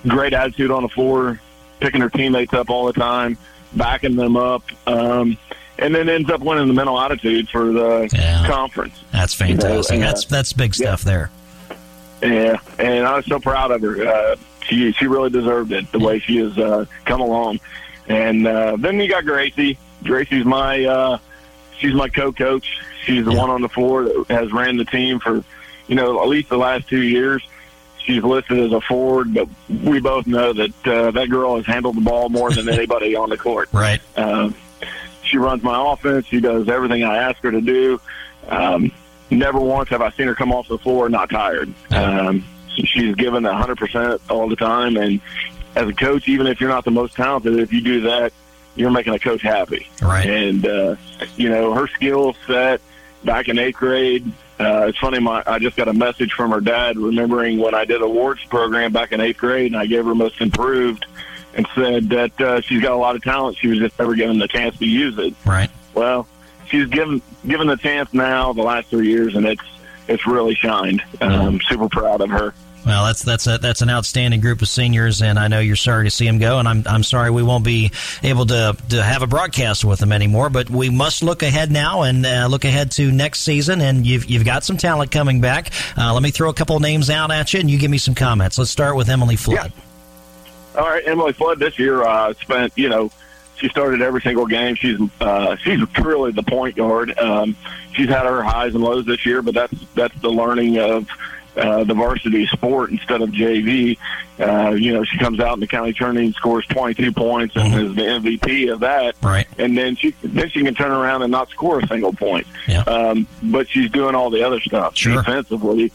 great attitude on the floor, picking her teammates up all the time, backing them up, um, and then ends up winning the mental attitude for the Yeah. conference. That's fantastic. You know, That's that's big stuff there. Yeah, and I was so proud of her. Uh, she she really deserved it the way she has uh, come along. And uh, then you got Gracie. Gracie's my uh, she's my co-coach. She's the Yeah. one on the floor that has ran the team for you know at least the last two years. She's listed as a forward, but we both know that uh, that girl has handled the ball more than anybody on the court. Right. Um, she runs my offense. She does everything I ask her to do. Um, never once have I seen her come off the floor not tired. Um, she's given a hundred percent all the time. And as a coach, even if you're not the most talented, if you do that, you're making a coach happy. Right. And uh, you know her skill set back in eighth grade. Uh, it's funny. My I just got a message from her dad, remembering when I did awards program back in eighth grade, and I gave her most improved, and said that uh, she's got a lot of talent. She was just never given the chance to use it. Right. Well, she's given given the chance now the last three years, and it's it's really shined. Um, super proud of her. Well, that's that's a, that's an outstanding group of seniors, and I know you're sorry to see them go, and I'm I'm sorry we won't be able to to have a broadcast with them anymore. But we must look ahead now and uh, look ahead to next season, and you've you've got some talent coming back. Uh, let me throw a couple names out at you, and you give me some comments. Let's start with Emily Flood. All right, Emily Flood this year uh, spent, you know, she started every single game. She's uh, she's truly the point guard. Um, she's had her highs and lows this year, but that's that's the learning of uh, the varsity sport instead of JV. Uh, you know, she comes out in the county tournament, scores 22 points and is the MVP of that. Right. And then she then she can turn around and not score a single point. Yeah. Um, but she's doing all the other stuff Sure. defensively.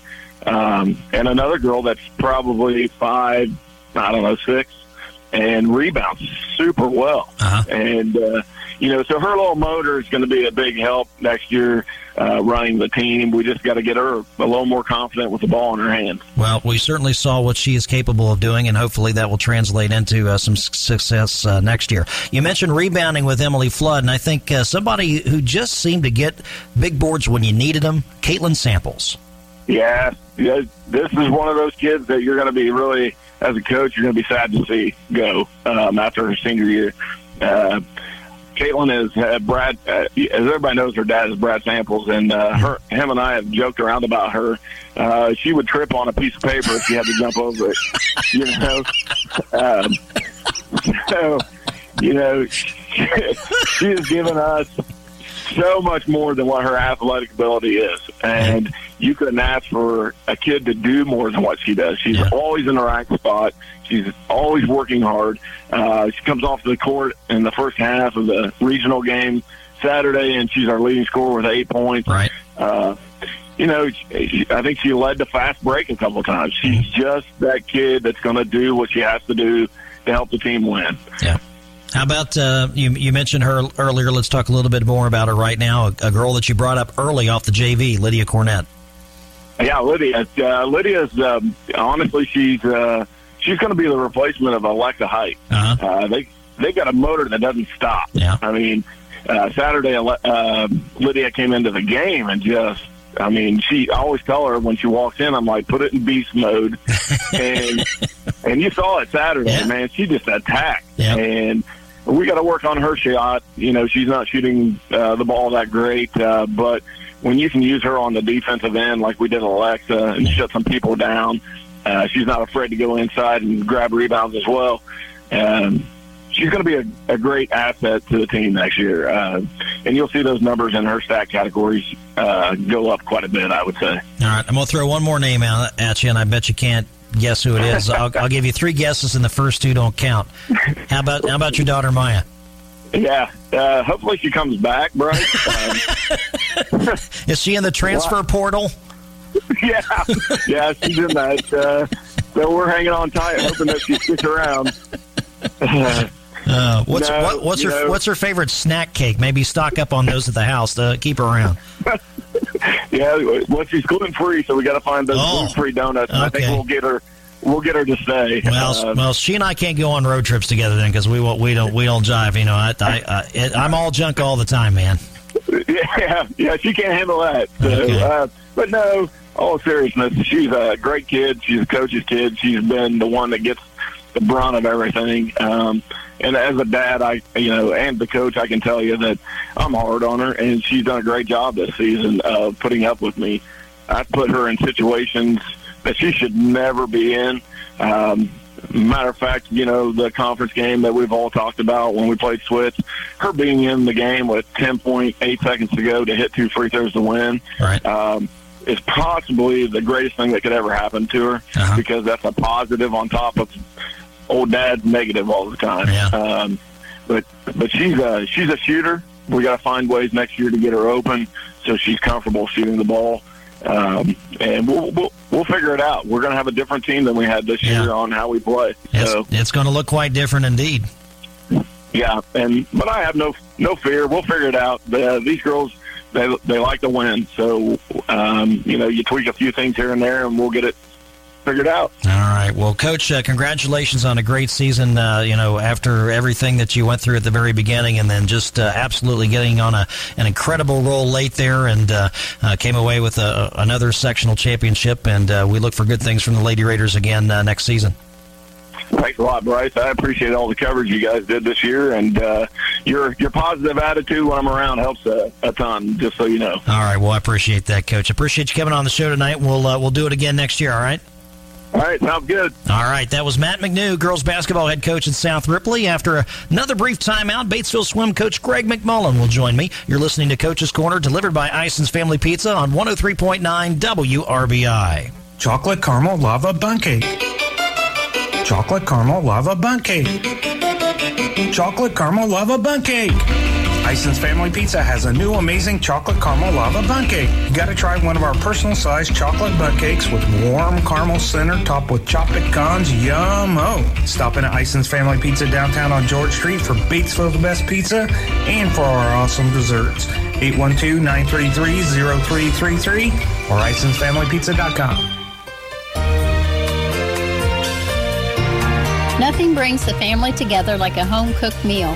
Um, and another girl that's probably five, I don't know, six, and rebounds super well. Uh-huh. And, uh, you know, so her little motor is going to be a big help next year uh, running the team. We just got to get her a little more confident with the ball in her hands. Well, we certainly saw what she is capable of doing, and hopefully that will translate into uh, some success uh, next year. You mentioned rebounding with Emily Flood, and I think uh, somebody who just seemed to get big boards when you needed them, Caitlin Samples. Yeah, yeah, this is one of those kids that you're going to be really, as a coach, you're going to be sad to see go um, after her senior year. Uh, Caitlin is uh, Brad. Uh, as everybody knows, her dad is Brad Samples, and uh, her, him, and I have joked around about her. Uh, she would trip on a piece of paper if she had to jump over it. You know, um, so you know, she has given us so much more than what her athletic ability is. And you couldn't ask for a kid to do more than what she does. She's Yeah. always in the right spot. She's always working hard. Uh, she comes off the court in the first half of the regional game Saturday, and she's our leading scorer with eight points. Right. Uh, you know, I think she led the fast break a couple times. She's just that kid that's going to do what she has to do to help the team win. Yeah. How about uh, you? You mentioned her earlier. Let's talk a little bit more about her right now. A, a girl that you brought up early off the JV, Lydia Cornett. Yeah, Lydia. Uh, Lydia's um, honestly, she's uh, she's going to be the replacement of Alexa Height. Uh-huh. Uh, they they got a motor that doesn't stop. Yeah. I mean, uh, Saturday, uh, Lydia came into the game and just I mean, she I always tell her when she walks in, I'm like, put it in beast mode, and and you saw it Saturday, Yeah. man. She just attacked, Yep. and we got to work on her shot. You know, she's not shooting uh, the ball that great, uh, but when you can use her on the defensive end, like we did with Alexa, and shut some people down, uh, she's not afraid to go inside and grab rebounds as well. Um, she's going to be a, a great asset to the team next year, uh, and you'll see those numbers in her stat categories uh, go up quite a bit. I would say. All right, I'm going to throw one more name out at you, and I bet you can't guess who it is. I'll, I'll give you three guesses, and the first two don't count. How about how about your daughter Maya? Yeah, uh, hopefully she comes back, Bryce. um, Is she in the transfer portal? yeah, yeah, she's in that. Uh, so we're hanging on tight, hoping that she sticks around. Uh, what's No, what, what's her know- what's her favorite snack cake? Maybe stock up on those at the house to keep her around. yeah, well, she's gluten free, so we got to find those Oh, gluten free donuts. And I think we'll get her. We'll get her to stay. Well, Uh, well, she and I can't go on road trips together then because we we don't we don't jive. You know, I, I, I it, I'm all junk all the time, man. yeah, yeah, she can't handle that. So, Okay. uh, but no, all seriousness, she's a great kid. She's a coach's kid. She's been the one that gets the brunt of everything. Um, and as a dad, I, you know, and the coach, I can tell you that I'm hard on her, and she's done a great job this season of putting up with me. I put her in situations that she should never be in. Um, matter of fact, you know, the conference game that we've all talked about when we played Switch, her being in the game with 10.8 seconds to go to hit two free throws to win Right. um, is possibly the greatest thing that could ever happen to her Uh-huh. because that's a positive on top of old dad's negative all the time. Yeah. Um, but but she's a she's a shooter. We got to find ways next year to get her open so she's comfortable shooting the ball. Um, and we'll, we'll we'll figure it out. We're going to have a different team than we had this Yeah. year on how we play. It's, So it's going to look quite different indeed. yeah, and but I have no no fear. We'll figure it out. Uh, these girls, they they like to win, so um, you know you tweak a few things here and there, and we'll get it figured out. All right. Well, Coach, uh, congratulations on a great season. Uh, you know, after everything that you went through at the very beginning, and then just uh, absolutely getting on a an incredible roll late there, and uh, uh, came away with a, another sectional championship. And uh, we look for good things from the Lady Raiders again uh, next season. Thanks a lot, Bryce. I appreciate all the coverage you guys did this year, and uh, your your positive attitude when I'm around helps a, a ton. Just so you know. All right. Well, I appreciate that, Coach. Appreciate you coming on the show tonight. We'll uh, we'll do it again next year. All right. All right, sounds good. All right, that was Matt McNew, girls basketball head coach at South Ripley. After another brief timeout, Batesville swim coach Greg McMullen will join me. You're listening to Coach's Corner, delivered by Ison's Family Pizza on 103.9 WRBI. Chocolate caramel lava bun cake. Chocolate caramel lava bun cake. Chocolate caramel lava bun cake. Ison's Family Pizza has a new amazing chocolate caramel lava bun cake. You gotta try one of our personal sized chocolate bun cakes with warm caramel center topped with chopped pecans. Yum! Oh! Stop in at Ison's Family Pizza downtown on George Street for Batesville's best pizza and for our awesome desserts. 812-933-0333 or IsonsFamilyPizza.com. Nothing brings the family together like a home cooked meal.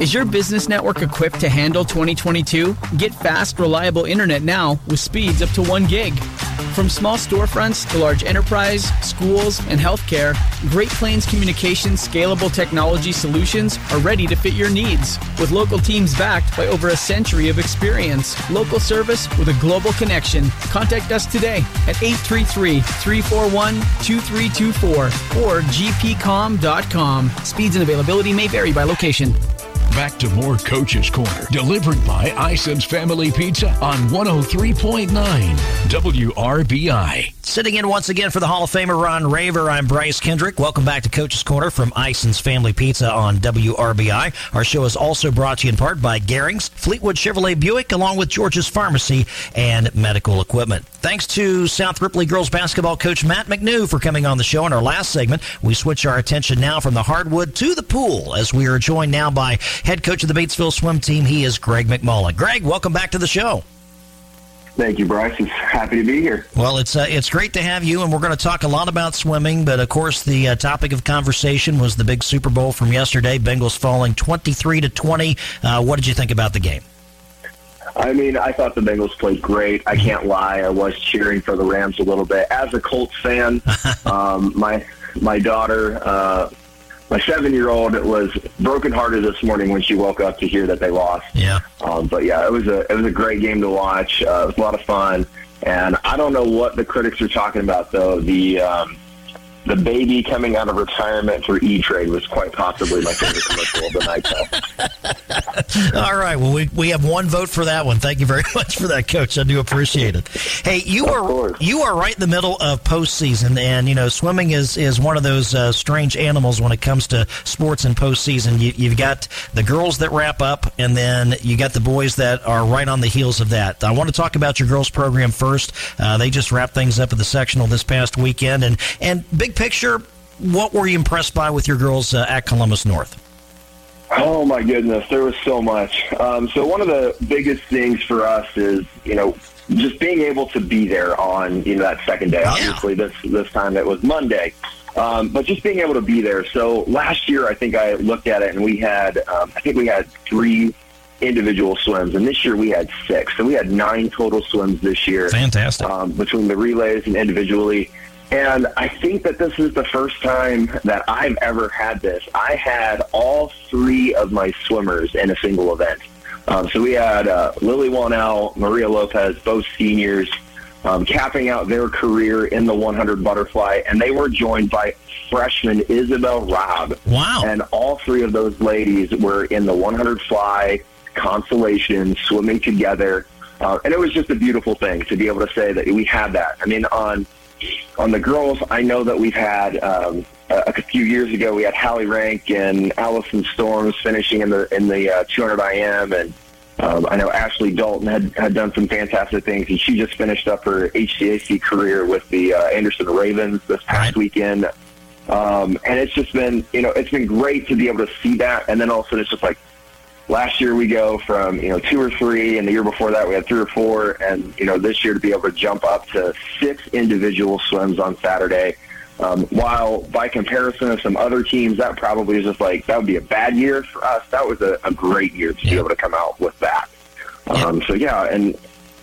Is your business network equipped to handle 2022? Get fast, reliable internet now with speeds up to 1 gig. From small storefronts to large enterprise, schools, and healthcare, Great Plains Communications scalable technology solutions are ready to fit your needs. With local teams backed by over a century of experience, local service with a global connection. Contact us today at 833-341-2324 or gpcom.com. Speeds and availability may vary by location. Back to more Coach's Corner, delivered by Ison's Family Pizza on 103.9 WRBI. Sitting in once again for the Hall of Famer Ron Raver, I'm Bryce Kendrick. Welcome back to Coach's Corner from Ison's Family Pizza on WRBI. Our show is also brought to you in part by Garings, Fleetwood Chevrolet Buick, along with George's Pharmacy and Medical Equipment. Thanks to South Ripley girls basketball coach Matt McNew for coming on the show. In our last segment, we switch our attention now from the hardwood to the pool as we are joined now by head coach of the Batesville swim team. He is Greg McMullen. Greg, welcome back to the show. Thank you, Bryce. It's happy to be here. Well, it's uh, it's great to have you, and we're going to talk a lot about swimming. But of course, the uh, topic of conversation was the big Super Bowl from yesterday. Bengals falling twenty three to twenty. Uh, what did you think about the game? I mean, I thought the Bengals played great. I can't lie; I was cheering for the Rams a little bit. As a Colts fan, um, my my daughter uh, my seven year old was brokenhearted this morning when she woke up to hear that they lost. Yeah. Um, but yeah, it was a it was a great game to watch. Uh, it was a lot of fun, and I don't know what the critics are talking about though. The um, the baby coming out of retirement for E Trade was quite possibly my favorite commercial of the night. All right. Well, we, we have one vote for that one. Thank you very much for that, Coach. I do appreciate it. Hey, you are you are right in the middle of postseason, and you know swimming is is one of those uh, strange animals when it comes to sports and postseason. You, you've got the girls that wrap up, and then you got the boys that are right on the heels of that. I want to talk about your girls program first. Uh, they just wrapped things up at the sectional this past weekend, and and big picture, what were you impressed by with your girls uh, at Columbus North? Oh my goodness, there was so much. Um, so one of the biggest things for us is, you know, just being able to be there on, you know, that second day. Obviously, this this time it was Monday, um, but just being able to be there. So last year, I think I looked at it and we had, um, I think we had three individual swims, and this year we had six. So we had nine total swims this year. Fantastic. Um, between the relays and individually. And I think that this is the first time that I've ever had this. I had all three of my swimmers in a single event. Um, so we had uh, Lily Wanell, Maria Lopez, both seniors, um, capping out their career in the 100 butterfly, and they were joined by freshman Isabel Robb. Wow. And all three of those ladies were in the 100 fly consolation, swimming together. Uh, and it was just a beautiful thing to be able to say that we had that. I mean, on on the girls, I know that we've had um, a, a few years ago we had Hallie Rank and Allison Storms finishing in the in the uh, 200 IM, and um, I know Ashley Dalton had had done some fantastic things, and she just finished up her HCAC career with the uh, Anderson Ravens this past weekend. Um, and it's just been, you know, it's been great to be able to see that, and then also it's just like last year we go from you know two or three and the year before that we had three or four and you know this year to be able to jump up to six individual swims on saturday. Um, while by comparison of some other teams that probably is just like that would be a bad year for us. That was a, a great year to be able to come out with that. Um, so yeah and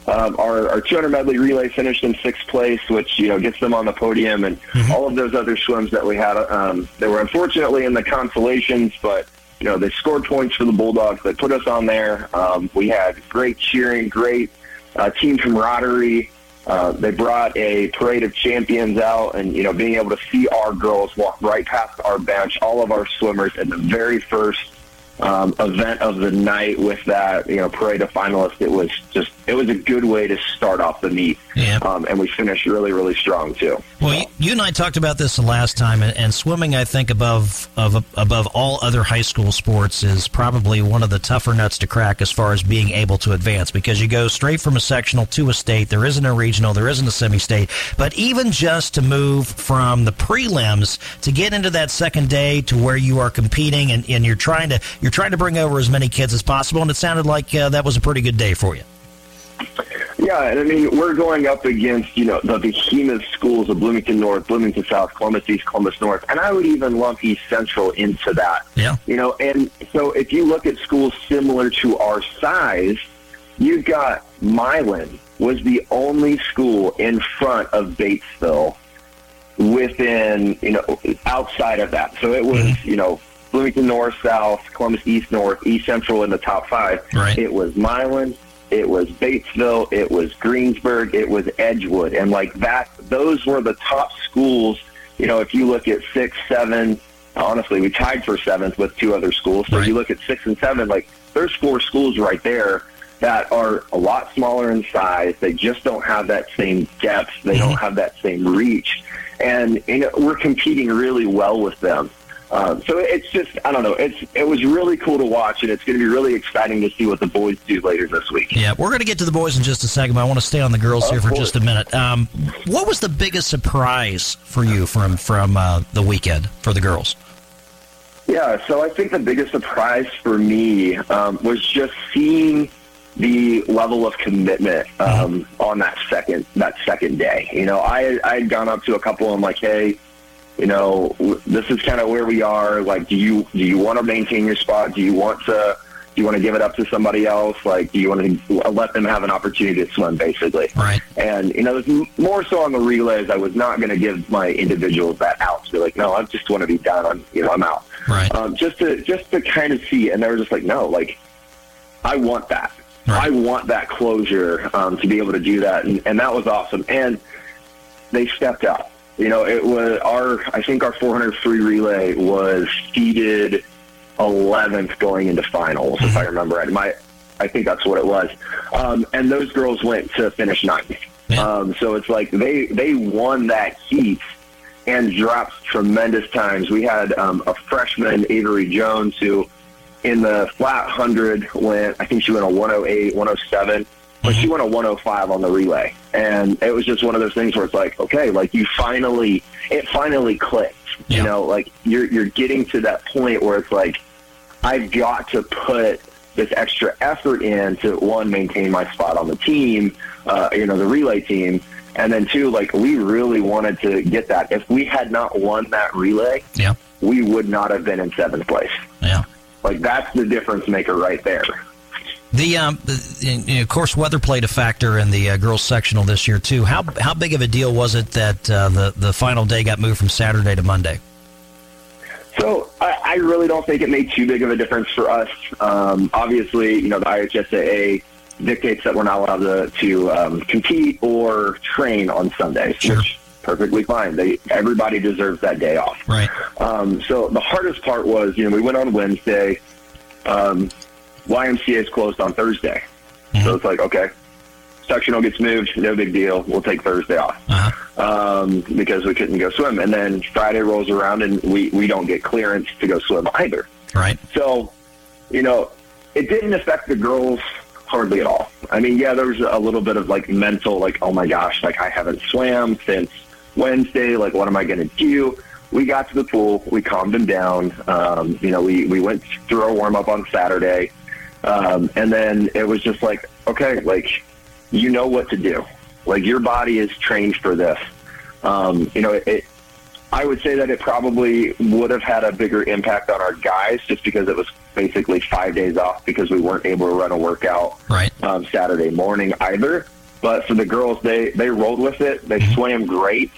um, our, our 200 medley relay finished in sixth place, which you know gets them on the podium, and all of those other swims that we had. Um, they were unfortunately in the consolations, but you know they scored points for the Bulldogs. They put us on there. Um, we had great cheering, great uh, team camaraderie. Uh, they brought a parade of champions out, and you know being able to see our girls walk right past our bench, all of our swimmers at the very first um, event of the night with that you know parade of finalists. It was just it was a good way to start off the meet, um, and we finished really really strong too. Well, you, you and I talked about this the last time, and, and swimming, I think, above of above all other high school sports, is probably one of the tougher nuts to crack as far as being able to advance because you go straight from a sectional to a state. There isn't a regional, there isn't a semi-state, but even just to move from the prelims to get into that second day to where you are competing and, and you're trying to you're trying to bring over as many kids as possible, and it sounded like uh, that was a pretty good day for you. Yeah, and I mean we're going up against you know the behemoth schools of Bloomington North, Bloomington South, Columbus East, Columbus North, and I would even lump East Central into that. Yeah. You know, and so if you look at schools similar to our size, you've got Milan was the only school in front of Batesville within you know outside of that. So it was mm-hmm. you know Bloomington North, South, Columbus East, North, East Central in the top five. Right. It was Milan, it was Batesville, it was Greensburg, it was Edgewood, and like that, those were the top schools. You know, if you look at six, seven, honestly, we tied for seventh with two other schools. So if you look at six and seven, like there's four schools right there that are a lot smaller in size. They just don't have that same depth. They mm-hmm. don't have that same reach, and you know, we're competing really well with them. Um, so it's just I don't know. It's it was really cool to watch, and it's going to be really exciting to see what the boys do later this week. Yeah, we're going to get to the boys in just a second. But I want to stay on the girls Of here for course. just a minute. Um, what was the biggest surprise for you from from uh, the weekend for the girls? Yeah, so I think the biggest surprise for me um, was just seeing the level of commitment um, on that second that second day. You know, I I had gone up to a couple and like, hey, you know, this is kind of where we are. Like, do you do you want to maintain your spot? Do you want to do you want to give it up to somebody else? Like, do you want to let them have an opportunity to swim, basically? Right. And you know, more so on the relays. I was not going to give my individuals that out to be like, no, I just want to be done. I'm you know, I'm out. Right. Um, just to just to kind of see, and they were just like, no, like I want that. I want that closure um, to be able to do that, and, and that was awesome. And they stepped up. You know, it was our. I think our 400 free relay was seeded 11th going into finals, if I remember right. My, I think that's what it was. Um, and those girls went to finish ninth. Um, so it's like they they won that heat and dropped tremendous times. We had um, a freshman, Avery Jones, who in the flat 100 went, I think she went a 108, 107, but she went a 105 on the relay. And it was just one of those things where it's like, okay, like you finally, it finally clicked. You know, like you're, you're getting to that point where it's like, I've got to put this extra effort in to one, maintain my spot on the team, uh, you know, the relay team. And then two, like we really wanted to get that. If we had not won that relay, yeah. we would not have been in seventh place. Yeah. Like that's the difference maker right there. The, um, the and of course, weather played a factor in the uh, girls sectional this year too. How how big of a deal was it that uh, the the final day got moved from Saturday to Monday? So I, I really don't think it made too big of a difference for us. Um, obviously, you know, the IHSAA dictates that we're not allowed to, to um, compete or train on Sundays, which perfectly fine. They everybody deserves that day off. Right. Um, so the hardest part was, you know, we went on Wednesday. Um, YMCA is closed on Thursday, so it's like okay, sectional gets moved, no big deal. We'll take Thursday off um, because we couldn't go swim, and then Friday rolls around and we we don't get clearance to go swim either. Right. So, you know, it didn't affect the girls hardly at all. I mean, yeah, there was a little bit of like mental, like, oh my gosh, like I haven't swam since Wednesday. Like, what am I going to do? We got to the pool. We calmed them down. Um, you know, we, we went through our warm up on Saturday. Um, and then it was just like, okay, like, you know what to do. Like, your body is trained for this. Um, you know, it, I would say that it probably would have had a bigger impact on our guys just because it was basically five days off because we weren't able to run a workout right. um, Saturday morning either. But for the girls, they they rolled with it. They swam great.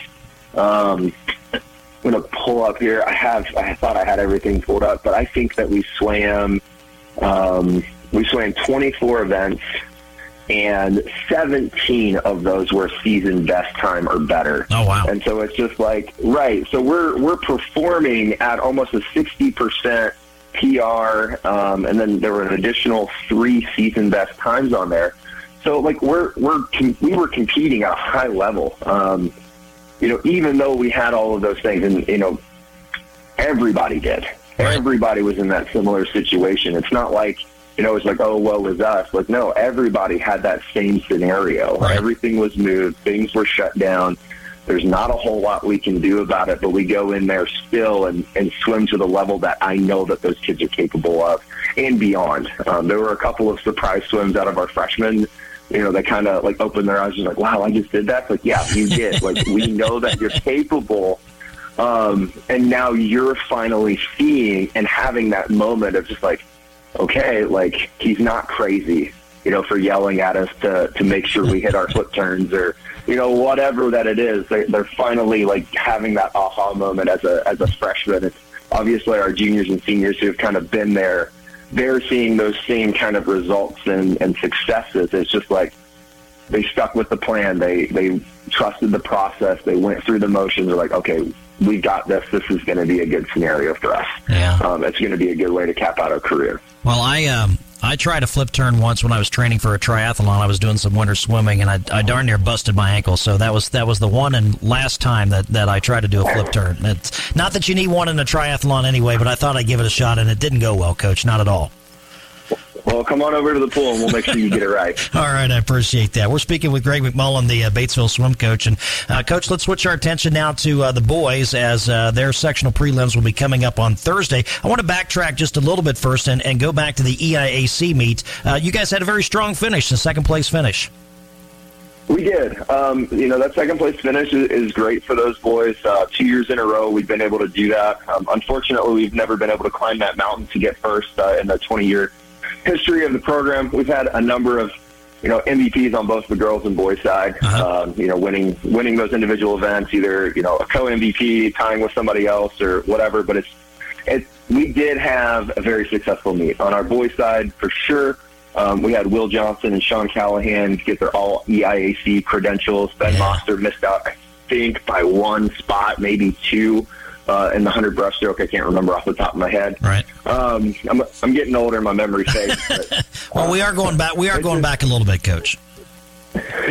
Um, I'm gonna pull up here. I have. I thought I had everything pulled up, but I think that we swam. Um, we swam 24 events, and 17 of those were season best time or better. Oh wow! And so it's just like right. So we're we're performing at almost a 60 percent PR, um, and then there were an additional three season best times on there. So like we're we're com- we were competing at a high level. Um, you know, even though we had all of those things, and you know, everybody did. Everybody was in that similar situation. It's not like you know, it's like, oh, well, with us. Like, no, everybody had that same scenario. Everything was moved. Things were shut down. There's not a whole lot we can do about it, but we go in there still and, and swim to the level that I know that those kids are capable of and beyond. Um, there were a couple of surprise swims out of our freshmen. You know, they kind of like opened their eyes and like, wow, I just did that. It's Like, yeah, you did. like, we know that you're capable. Um, and now you're finally seeing and having that moment of just like, okay, like he's not crazy, you know, for yelling at us to to make sure we hit our foot turns or you know whatever that it is. They, they're finally like having that aha moment as a as a freshman. It's obviously our juniors and seniors who have kind of been there. They're seeing those same kind of results and, and successes. It's just like they stuck with the plan. They they trusted the process. They went through the motions. They're like, okay, we got this. This is going to be a good scenario for us. Yeah. Um, it's going to be a good way to cap out our career. Well, I um, I tried a flip turn once when I was training for a triathlon. I was doing some winter swimming, and I, I darn near busted my ankle. So that was that was the one and last time that, that I tried to do a flip turn. It's not that you need one in a triathlon anyway, but I thought I'd give it a shot, and it didn't go well, Coach. Not at all. Well, come on over to the pool and we'll make sure you get it right. All right, I appreciate that. We're speaking with Greg McMullen, the uh, Batesville swim coach. And, uh, Coach, let's switch our attention now to uh, the boys as uh, their sectional prelims will be coming up on Thursday. I want to backtrack just a little bit first and, and go back to the EIAC meet. Uh, you guys had a very strong finish, a second place finish. We did. Um, you know, that second place finish is, is great for those boys. Uh, two years in a row, we've been able to do that. Um, unfortunately, we've never been able to climb that mountain to get first uh, in the 20 year history of the program. We've had a number of, you know, MVPs on both the girls and boys side. Uh-huh. Um, you know, winning winning those individual events, either you know a co MVP, tying with somebody else, or whatever. But it's it. We did have a very successful meet on our boys side for sure. Um, we had Will Johnson and Sean Callahan get their all EIAC credentials. Ben Yeah. Monster missed out, I think, by one spot, maybe two. Uh, in the 100 breaststroke, I can't remember off the top of my head. Right. Um, I'm, I'm getting older, my memory fades. But, Well, we are going back. We are going back a little bit, Coach.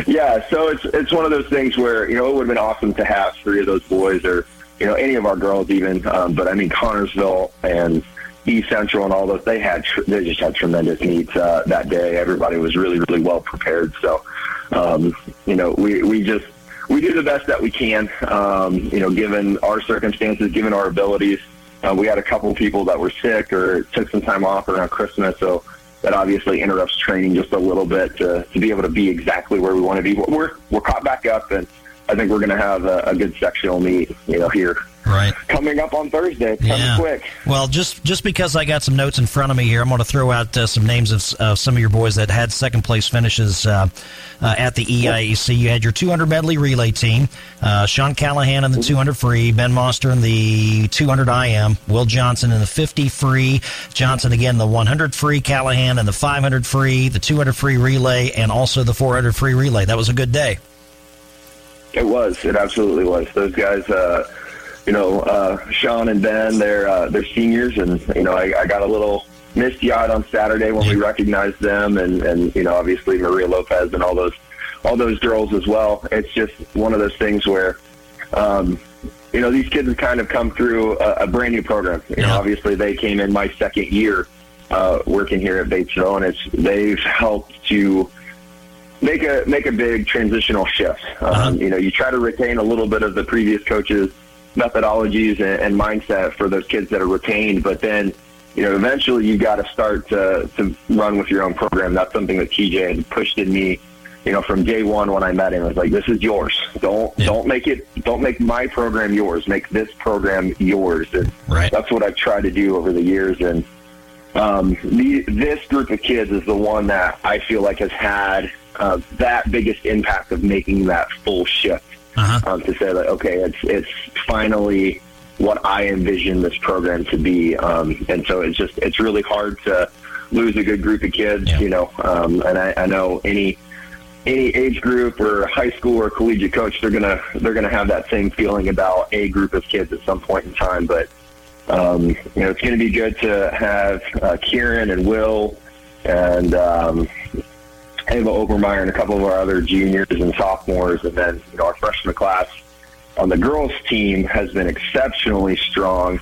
yeah, so it's it's one of those things where you know it would have been awesome to have three of those boys, or you know any of our girls even. Um, but I mean Connersville and East Central and all those, they had tr- they just had tremendous meets uh, that day. Everybody was really really well prepared. So um, you know we we just we do the best that we can. Um, you know, given our circumstances, given our abilities. Uh, we had a couple people that were sick or took some time off around Christmas, so that obviously interrupts training just a little bit to, to be able to be exactly where we want to be. But We're we're caught back up, and I think we're going to have a, a good sectional meet, you know, here Right. coming up on Thursday. It's Yeah. quick. Well, just just because I got some notes in front of me here, I'm going to throw out uh, some names of uh, some of your boys that had second place finishes uh, uh, at the EIAC. You had your 200 medley relay team, uh, Sean Callahan in the 200 free, Ben Monster in the 200 IM, Will Johnson in the 50 free, Johnson again the 100 free, Callahan in the 500 free, the 200 free relay, and also the 400 free relay. That was a good day. It was. It absolutely was. Those guys, uh, you know, uh, Sean and Ben, they're uh, they're seniors, and you know, I, I got a little misty eyed on Saturday when we recognized them, and and you know, obviously Maria Lopez and all those all those girls as well. It's just one of those things where. Um, you know, these kids have kind of come through a, a brand new program. You know, obviously they came in my second year uh, working here at Batesville, and it's they've helped to make a make a big transitional shift. Um, You know, you try to retain a little bit of the previous coaches' methodologies and, and mindset for those kids that are retained, but then you know, eventually you got to start to to run with your own program. That's something that TJ had pushed in me. You know, from day one when I met him, it was like, "This is yours. Don't Yeah. don't make it. Don't make my program yours. Make this program yours." And Right. that's what I've tried to do over the years. And um, the, this group of kids is the one that I feel like has had uh, that biggest impact of making that full shift Uh-huh. um, to say that okay, it's it's finally what I envision this program to be, um, and so it's just it's really hard to lose a good group of kids, Yeah. you know. Um, and I, I know any any age group or high school or collegiate coach, they're gonna they're gonna have that same feeling about a group of kids at some point in time. But um, you know, it's going to be good to have uh, Kieran and Will and um, Ava Obermeyer and a couple of our other juniors and sophomores, and then you know our freshman class on the girls team has been exceptionally strong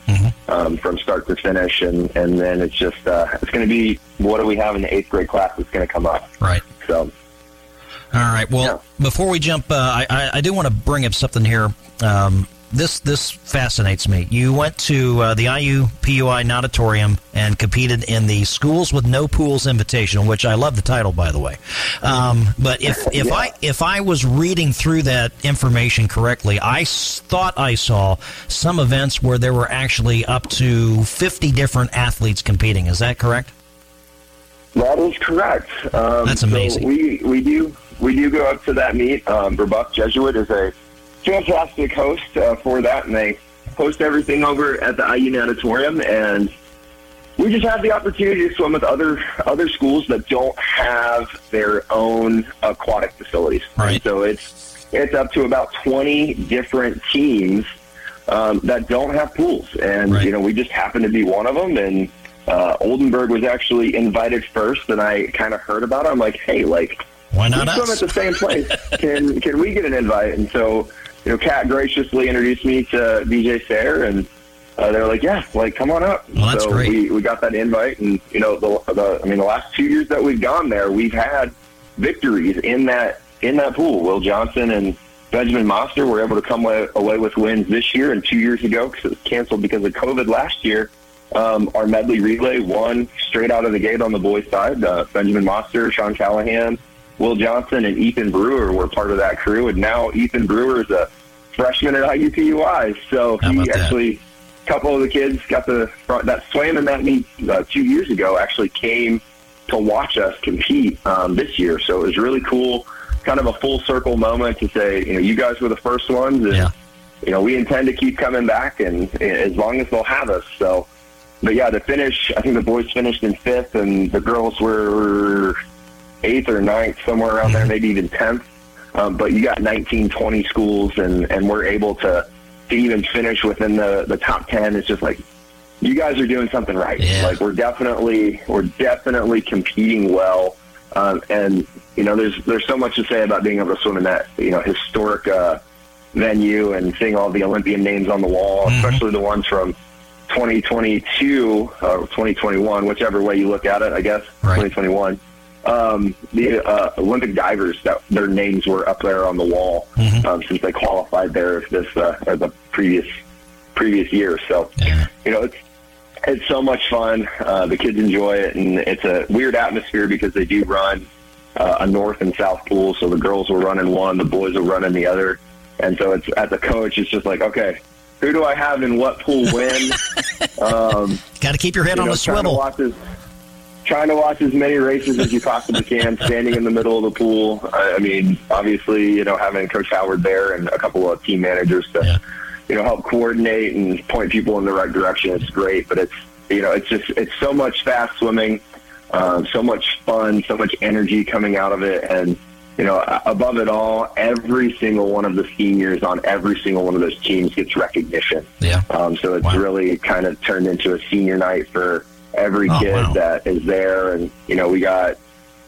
um, from start to finish, and and then it's just uh, it's going to be what do we have in the eighth grade class that's going to come up. Right. So All right. Well, before we jump, uh, I, I, I do want to bring up something here. Um, this this fascinates me. You went to uh, the IU PUI Nauditorium and competed in the Schools with No Pools Invitational, which I love the title, by the way. Um, but if if I if I was reading through that information correctly, I s- thought I saw some events where there were actually up to fifty different athletes competing. Is that correct? That is correct. Um, That's so amazing. we we do we do go up to that meet. Um, Jesuit is a fantastic host uh, for that, and they host everything over at the IU Natatorium. And we just have the opportunity to swim with other other schools that don't have their own aquatic facilities. Right. So it's it's up to about twenty different teams um, that don't have pools, and you know we just happen to be one of them. And uh, Oldenburg was actually invited first, and I kind of heard about it. I'm like, hey, like why not we swim us? at the same place? can can we get an invite? And so you know, Kat graciously introduced me to DJ Sayre, and uh, they were like, "Yeah, like come on up." Well, that's so great. we we got that invite, and you know, the, the I mean, the last two years that we've gone there, we've had victories in that in that pool. Will Johnson and Benjamin Monster were able to come away, away with wins this year and two years ago because it was canceled because of COVID last year. Um, our medley relay won straight out of the gate on the boys' side. Uh, Benjamin Monster, Sean Callahan, Will Johnson, and Ethan Brewer were part of that crew, and now Ethan Brewer is a freshman at IUPUI. So he actually, a couple of the kids got the that swam in that meet uh, two years ago. Actually came to watch us compete um, this year. So it was really cool, kind of a full circle moment to say, you know, you guys were the first ones, and you know we intend to keep coming back, and as long as they'll have us. So, but yeah, to finish, I think the boys finished in fifth, and the girls were eighth or ninth, somewhere around there, maybe even tenth. Um, but you got 19, 20 schools, and and we're able to to even finish within the the top ten. It's just like you guys are doing something right. Like we're definitely we're definitely competing well. Um, and you know, there's there's so much to say about being able to swim in that you know historic uh, venue and seeing all the Olympian names on the wall, especially the ones from 2022 or 2021, whichever way you look at it. I guess 2021. Um, the uh, Olympic divers that their names were up there on the wall um, since they qualified there this uh, the previous previous year. So you know it's it's so much fun. Uh, the kids enjoy it, and it's a weird atmosphere because they do run uh, a north and south pool. So the girls will run in one, the boys will run in the other, and so it's as a coach, it's just like, okay, who do I have in what pool when? um, Got to keep your head you on know, to swivel. Trying to watch as many races as you possibly can, standing in the middle of the pool. I, I mean, obviously, you know, having Coach Howard there and a couple of team managers to, you know, help coordinate and point people in the right direction. It's great, but it's you know, it's just it's so much fast swimming, um, so much fun, so much energy coming out of it, and you know, above it all, every single one of the seniors on every single one of those teams gets recognition. Yeah. Um, so it's really kind of turned into a senior night for every Oh, kid wow. that is there, and you know, we got a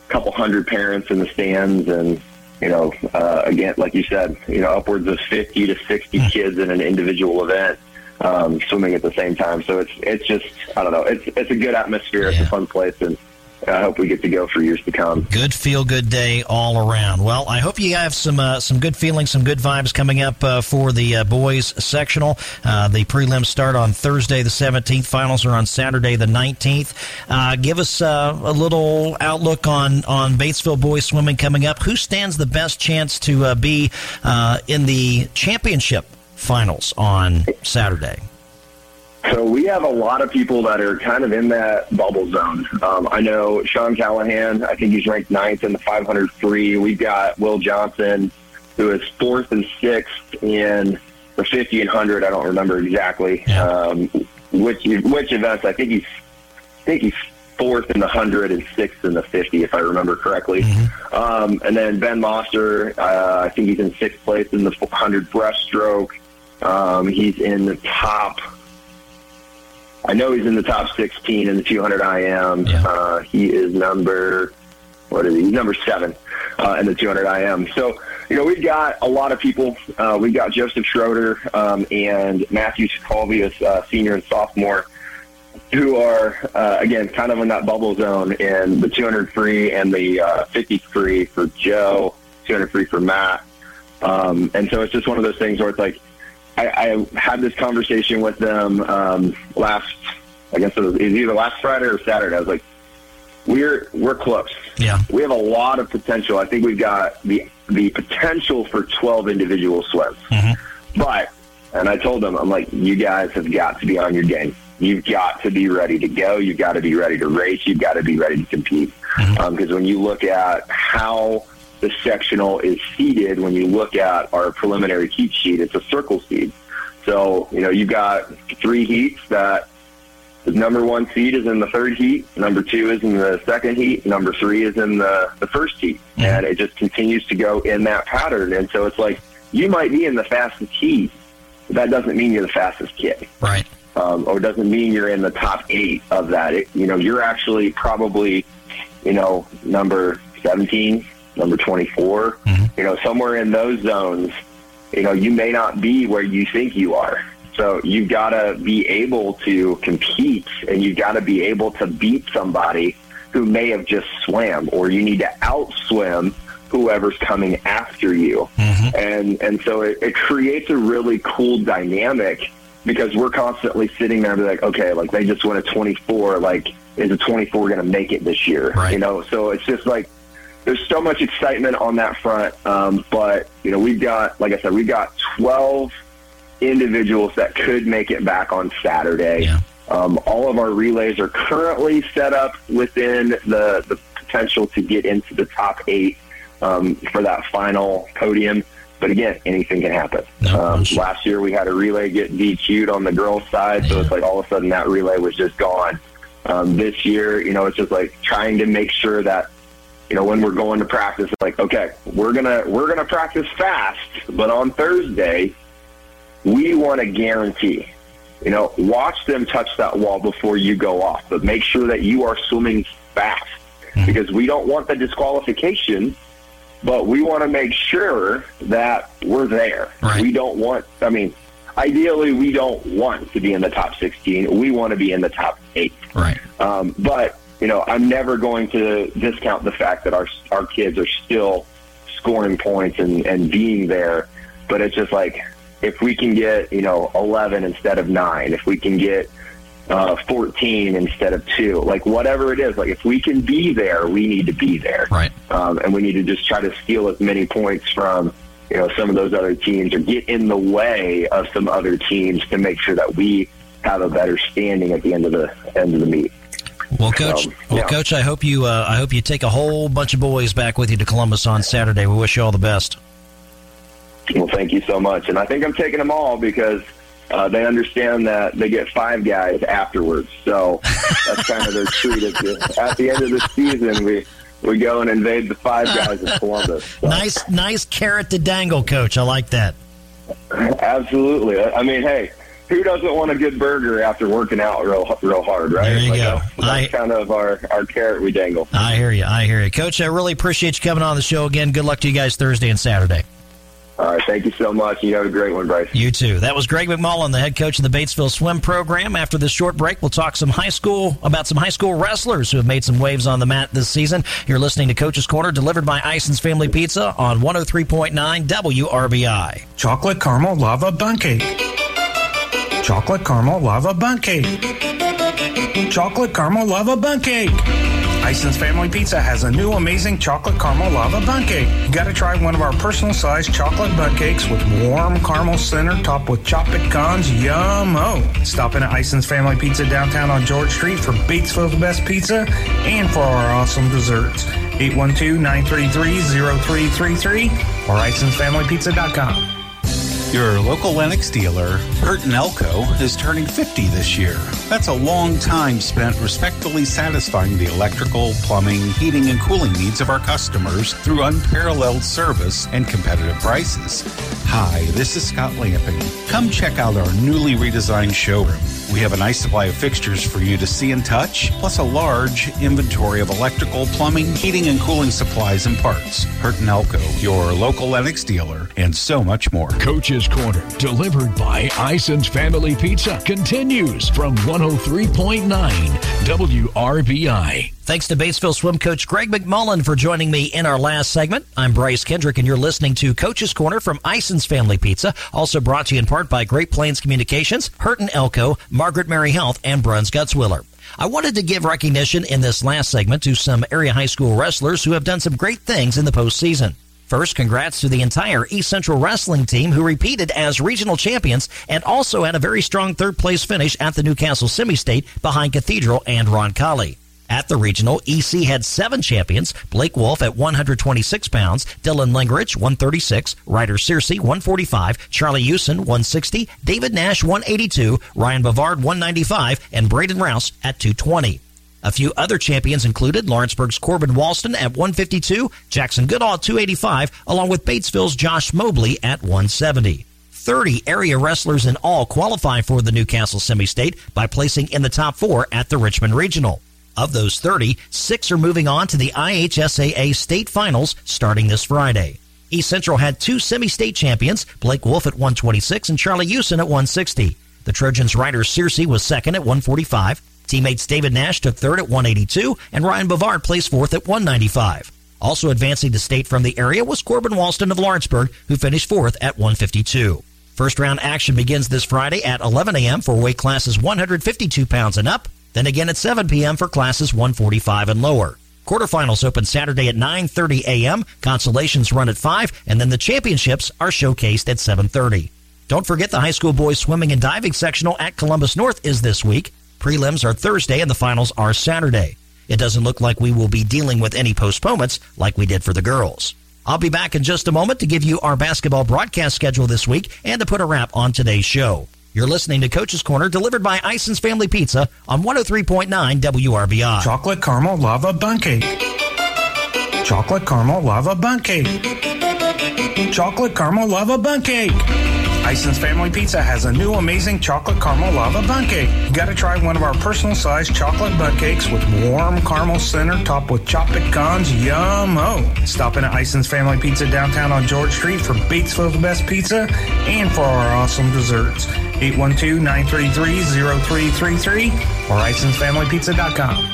couple hundred parents in the stands, and you know, uh, again, like you said, you know, upwards of fifty to sixty Hmm. kids in an individual event. Um, swimming at the same time, so it's it's just I don't know. It's it's a good atmosphere. It's a fun place, and I hope we get to go for years to come. Good feel good day all around. Well, I hope you have some uh, some good feelings, some good vibes coming up uh, for the uh, boys sectional. Uh, the prelims start on Thursday the 17th. Finals are on Saturday the 19th. Uh, give us uh, a little outlook on on Batesville boys swimming coming up. Who stands the best chance to be in the championship finals on Saturday? So we have a lot of people that are kind of in that bubble zone. Um, I know Sean Callahan. I think he's ranked ninth in the 500 free. We've got Will Johnson, who is fourth and sixth in the 50 and 100. I don't remember exactly um, which which events. I think he's I think he's fourth in the 100 and sixth in the 50, if I remember correctly. Um, and then Ben Moster, uh, I think he's in sixth place in the 100 breaststroke. Um, he's in the top. I know he's in the top 16 in the 200 IM. Uh, he is number, what is he? He's number seven uh, in the 200 IM. So, you know, we've got a lot of people. Uh, we've got Joseph Schroeder um, and Matthew Scolvius, uh, senior and sophomore, who are, uh, again, kind of in that bubble zone in the 200 free and the uh, 50 free for Joe, 200 free for Matt. Um, and so it's just one of those things where it's like, I, I had this conversation with them um, last, I guess it was, either last Friday or Saturday. I was like, we're we're close. Yeah, we have a lot of potential. I think we've got the the potential for twelve individual swims. Mm-hmm. But, and I told them, I'm like, you guys have got to be on your game. You've got to be ready to go. You've got to be ready to race. You've got to be ready to compete. Mm-hmm. Um, because when you look at how the sectional is seeded, when you look at our preliminary heat sheet, it's a circle seed. So, you know, you've got three heats that the number one seed is in the third heat, number two is in the second heat, number three is in the, the first heat. And it just continues to go in that pattern. And so it's like you might be in the fastest heat but that doesn't mean you're the fastest kid. Right. Um, or it doesn't mean you're in the top eight of that. It, you know, you're actually probably, you know, number 17, number 24, mm-hmm. you know, somewhere in those zones, you know, you may not be where you think you are. So you've got to be able to compete and you've got to be able to beat somebody who may have just swam or you need to outswim whoever's coming after you. Mm-hmm. And and so it, it creates a really cool dynamic because we're constantly sitting there and be like, okay, like they just won a 24, like is a 24 going to make it this year? You know, so it's just like there's so much excitement on that front. Um, but you know, we've got, like I said, we've got 12 individuals that could make it back on Saturday. Um, all of our relays are currently set up within the, the potential to get into the top eight um, for that final podium. But again, anything can happen. um, last year we had a relay get DQ'd on the girls' side, so it's like all of a sudden that relay was just gone. Um, this year, you know, it's just like trying to make sure that you know, when we're going to practice, like, okay, we're gonna we're gonna practice fast, but on Thursday, we want to guarantee. You know, watch them touch that wall before you go off, but make sure that you are swimming fast because we don't want the disqualification, but we want to make sure that we're there. We don't want. I mean, ideally, we don't want to be in the top 16. We want to be in the top eight. Right. Um, but you know, I'm never going to discount the fact that our our kids are still scoring points and and being there. But it's just like if we can get you know 11 instead of nine, if we can get uh, 14 instead of two, like whatever it is, like if we can be there, we need to be there. Right. Um, and we need to just try to steal as many points from you know some of those other teams or get in the way of some other teams to make sure that we have a better standing at the end of the end of the meet. Well, coach, Um, well, yeah. coach, I hope you, uh, I hope you take a whole bunch of boys back with you to Columbus on Saturday. We wish you all the best. Well, thank you so much. And I think I'm taking them all because uh, they understand that they get five guys afterwards. So that's kind of their treat. At the, at the end of the season, we, we go and invade the five guys of Columbus. So, Nice, nice carrot to dangle, coach. I like that. absolutely. I mean, hey, who doesn't want a good burger after working out real, real hard, right? There you Like, go. uh, That's kind of our, our carrot we dangle. I hear you. I hear you, coach. I really appreciate you coming on the show again. Good luck to you guys Thursday and Saturday. All right. Thank you so much. You have a great one, Bryce. You too. That was Greg McMullen, the head coach of the Batesville Swim Program. After this short break, we'll talk some high school about some high school wrestlers who have made some waves on the mat this season. You're listening to Coach's Corner, delivered by Ison's Family Pizza on 103.9 WRBI. Chocolate caramel lava bun cake. Chocolate caramel lava bun cake. Chocolate caramel lava bun cake. Ison's Family Pizza has a new amazing chocolate caramel lava bun cake. You gotta try one of our personal sized chocolate bun cakes with warm caramel center topped with chopped pecans. Yum-o! Stop in at Ison's Family Pizza downtown on George Street for Batesville's best pizza and for our awesome desserts. 812-933-0333 or IsonsFamilyPizza.com. Your local Lennox dealer, Hurton Elko, is turning 50 this year. That's a long time spent respectfully satisfying the electrical, plumbing, heating, and cooling needs of our customers through unparalleled service and competitive prices. Hi, this is Scott Lamping. Come check out our newly redesigned showroom. We have a nice supply of fixtures for you to see and touch, plus a large inventory of electrical, plumbing, heating, and cooling supplies and parts. Hurton Elko, your local Lennox dealer, and so much more. Coach's Corner, delivered by Ison's Family Pizza, continues from 103.9 WRBI. Thanks to Batesville swim coach Greg McMullen for joining me in our last segment. I'm Bryce Kendrick, and you're listening to Coach's Corner from Ison's Family Pizza, also brought to you in part by Great Plains Communications, Hurton Elko, Margaret Mary Health, and Bruns Gutzwiller. I wanted to give recognition in this last segment to some area high school wrestlers who have done some great things in the postseason. First, congrats to the entire East Central Wrestling team who repeated as regional champions and also had a very strong third place finish at the New Castle Semi State behind Cathedral and Roncalli. At the regional, EC had seven champions. Blake Wolf at 126 pounds, Dylan Lingerich 136, Ryder Searcy 145, Charlie Hewson 160, David Nash 182, Ryan Bavard 195, and Braden Rouse at 220. A few other champions included Lawrenceburg's Corbin Walston at 152, Jackson Goodall at 285, along with Batesville's Josh Mobley at 170. 30 area wrestlers in all qualify for the New Castle semi-state by placing in the top four at the Richmond Regional. Of those 30, six are moving on to the IHSAA state finals starting this Friday. East Central had two semi-state champions, Blake Wolf at 126 and Charlie Houston at 160. The Trojans' Ryder Searcy was second at 145. Teammates David Nash took third at 182, and Ryan Bavard placed fourth at 195. Also advancing to state from the area was Corbin Walston of Lawrenceburg, who finished fourth at 152. First round action begins this Friday at 11 a.m. for weight classes 152 pounds and up, then again at 7 p.m. for classes 145 and lower. Quarterfinals open Saturday at 9:30 a.m. Consolations run at 5, and then the championships are showcased at 7:30. Don't forget the high school boys swimming and diving sectional at Columbus North is this week. Prelims are Thursday and the finals are Saturday. It doesn't look like we will be dealing with any postponements like we did for the girls. I'll be back in just a moment to give you our basketball broadcast schedule this week and to put a wrap on today's show. You're listening to Coach's Corner delivered by Ison's Family Pizza on 103.9 WRBI. Chocolate caramel lava bun cake. Chocolate caramel lava bun cake. Chocolate caramel lava bun cake. Ison's Family Pizza has a new amazing chocolate caramel lava bun cake. You gotta try one of our personal sized chocolate bun cakes with warm caramel center topped with chopped pecans. Yum! Oh! Stop in at Ison's Family Pizza downtown on George Street for Batesville's best pizza and for our awesome desserts. 812-933-0333 or IsonsFamilyPizza.com.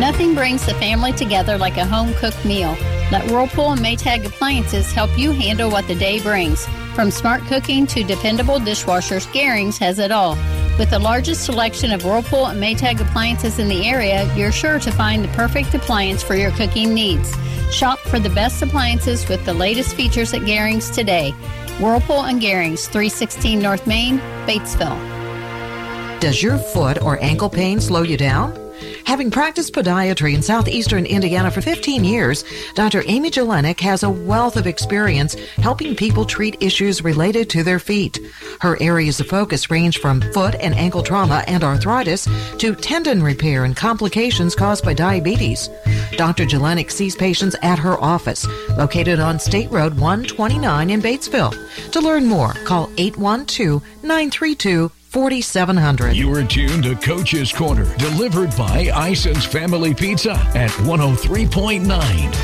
Nothing brings the family together like a home cooked meal. Let Whirlpool and Maytag appliances help you handle what the day brings. From smart cooking to dependable dishwashers, Garings has it all. With the largest selection of Whirlpool and Maytag appliances in the area, you're sure to find the perfect appliance for your cooking needs. Shop for the best appliances with the latest features at Garings today. Whirlpool and Garings, 316 North Main, Batesville. Does your foot or ankle pain slow you down? Having practiced podiatry in southeastern Indiana for 15 years, Dr. Amy Jelenic has a wealth of experience helping people treat issues related to their feet. Her areas of focus range from foot and ankle trauma and arthritis to tendon repair and complications caused by diabetes. Dr. Jelenic sees patients at her office, located on State Road 129 in Batesville. To learn more, call 812 932 4700. You are tuned to Coach's Corner, delivered by Ison's Family Pizza at 103.9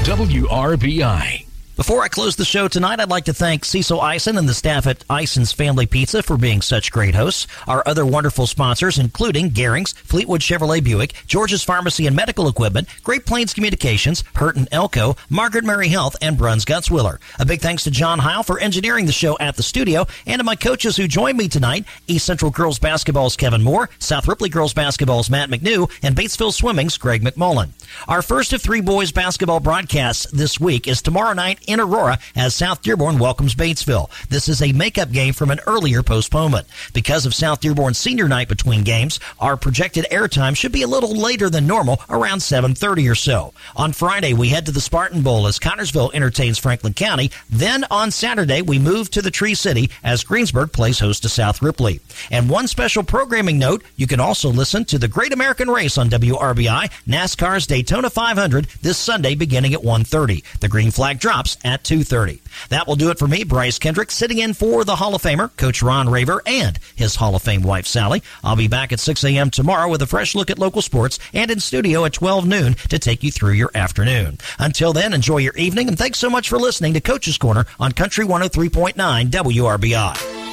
WRBI. Before I close the show tonight, I'd like to thank Cecil Ison and the staff at Ison's Family Pizza for being such great hosts. Our other wonderful sponsors, including Garings, Fleetwood Chevrolet Buick, George's Pharmacy and Medical Equipment, Great Plains Communications, Hurton Elko, Margaret Mary Health, and Bruns Gutzwiller. A big thanks to John Heil for engineering the show at the studio, and to my coaches who joined me tonight, East Central Girls Basketball's Kevin Moore, South Ripley Girls Basketball's Matt McNew, and Batesville Swimming's Greg McMullen. Our first of three boys basketball broadcasts this week is tomorrow night in Aurora as South Dearborn welcomes Batesville. This is a makeup game from an earlier postponement. Because of South Dearborn's senior night between games, our projected airtime should be a little later than normal, around 7.30 or so. On Friday, we head to the Spartan Bowl as Connersville entertains Franklin County. Then on Saturday, we move to the Tree City as Greensburg plays host to South Ripley. And one special programming note, you can also listen to the Great American Race on WRBI, NASCAR's Daytona 500 this Sunday beginning at 1.30. The green flag drops at 2.30. That will do it for me, Bryce Kendrick, sitting in for the Hall of Famer, Coach Ron Raver, and his Hall of Fame wife, Sally. I'll be back at 6 a.m. tomorrow with a fresh look at local sports and in studio at 12 noon to take you through your afternoon. Until then, enjoy your evening, and thanks so much for listening to Coach's Corner on Country 103.9 WRBI.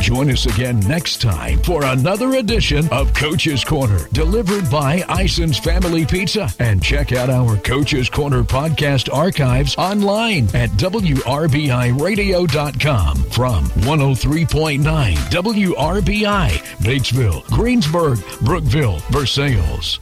Join us again next time for another edition of Coach's Corner, delivered by Ison's Family Pizza. And check out our Coach's Corner podcast archives online at WRBIRadio.com from 103.9 WRBI, Batesville, Greensburg, Brookville, Versailles.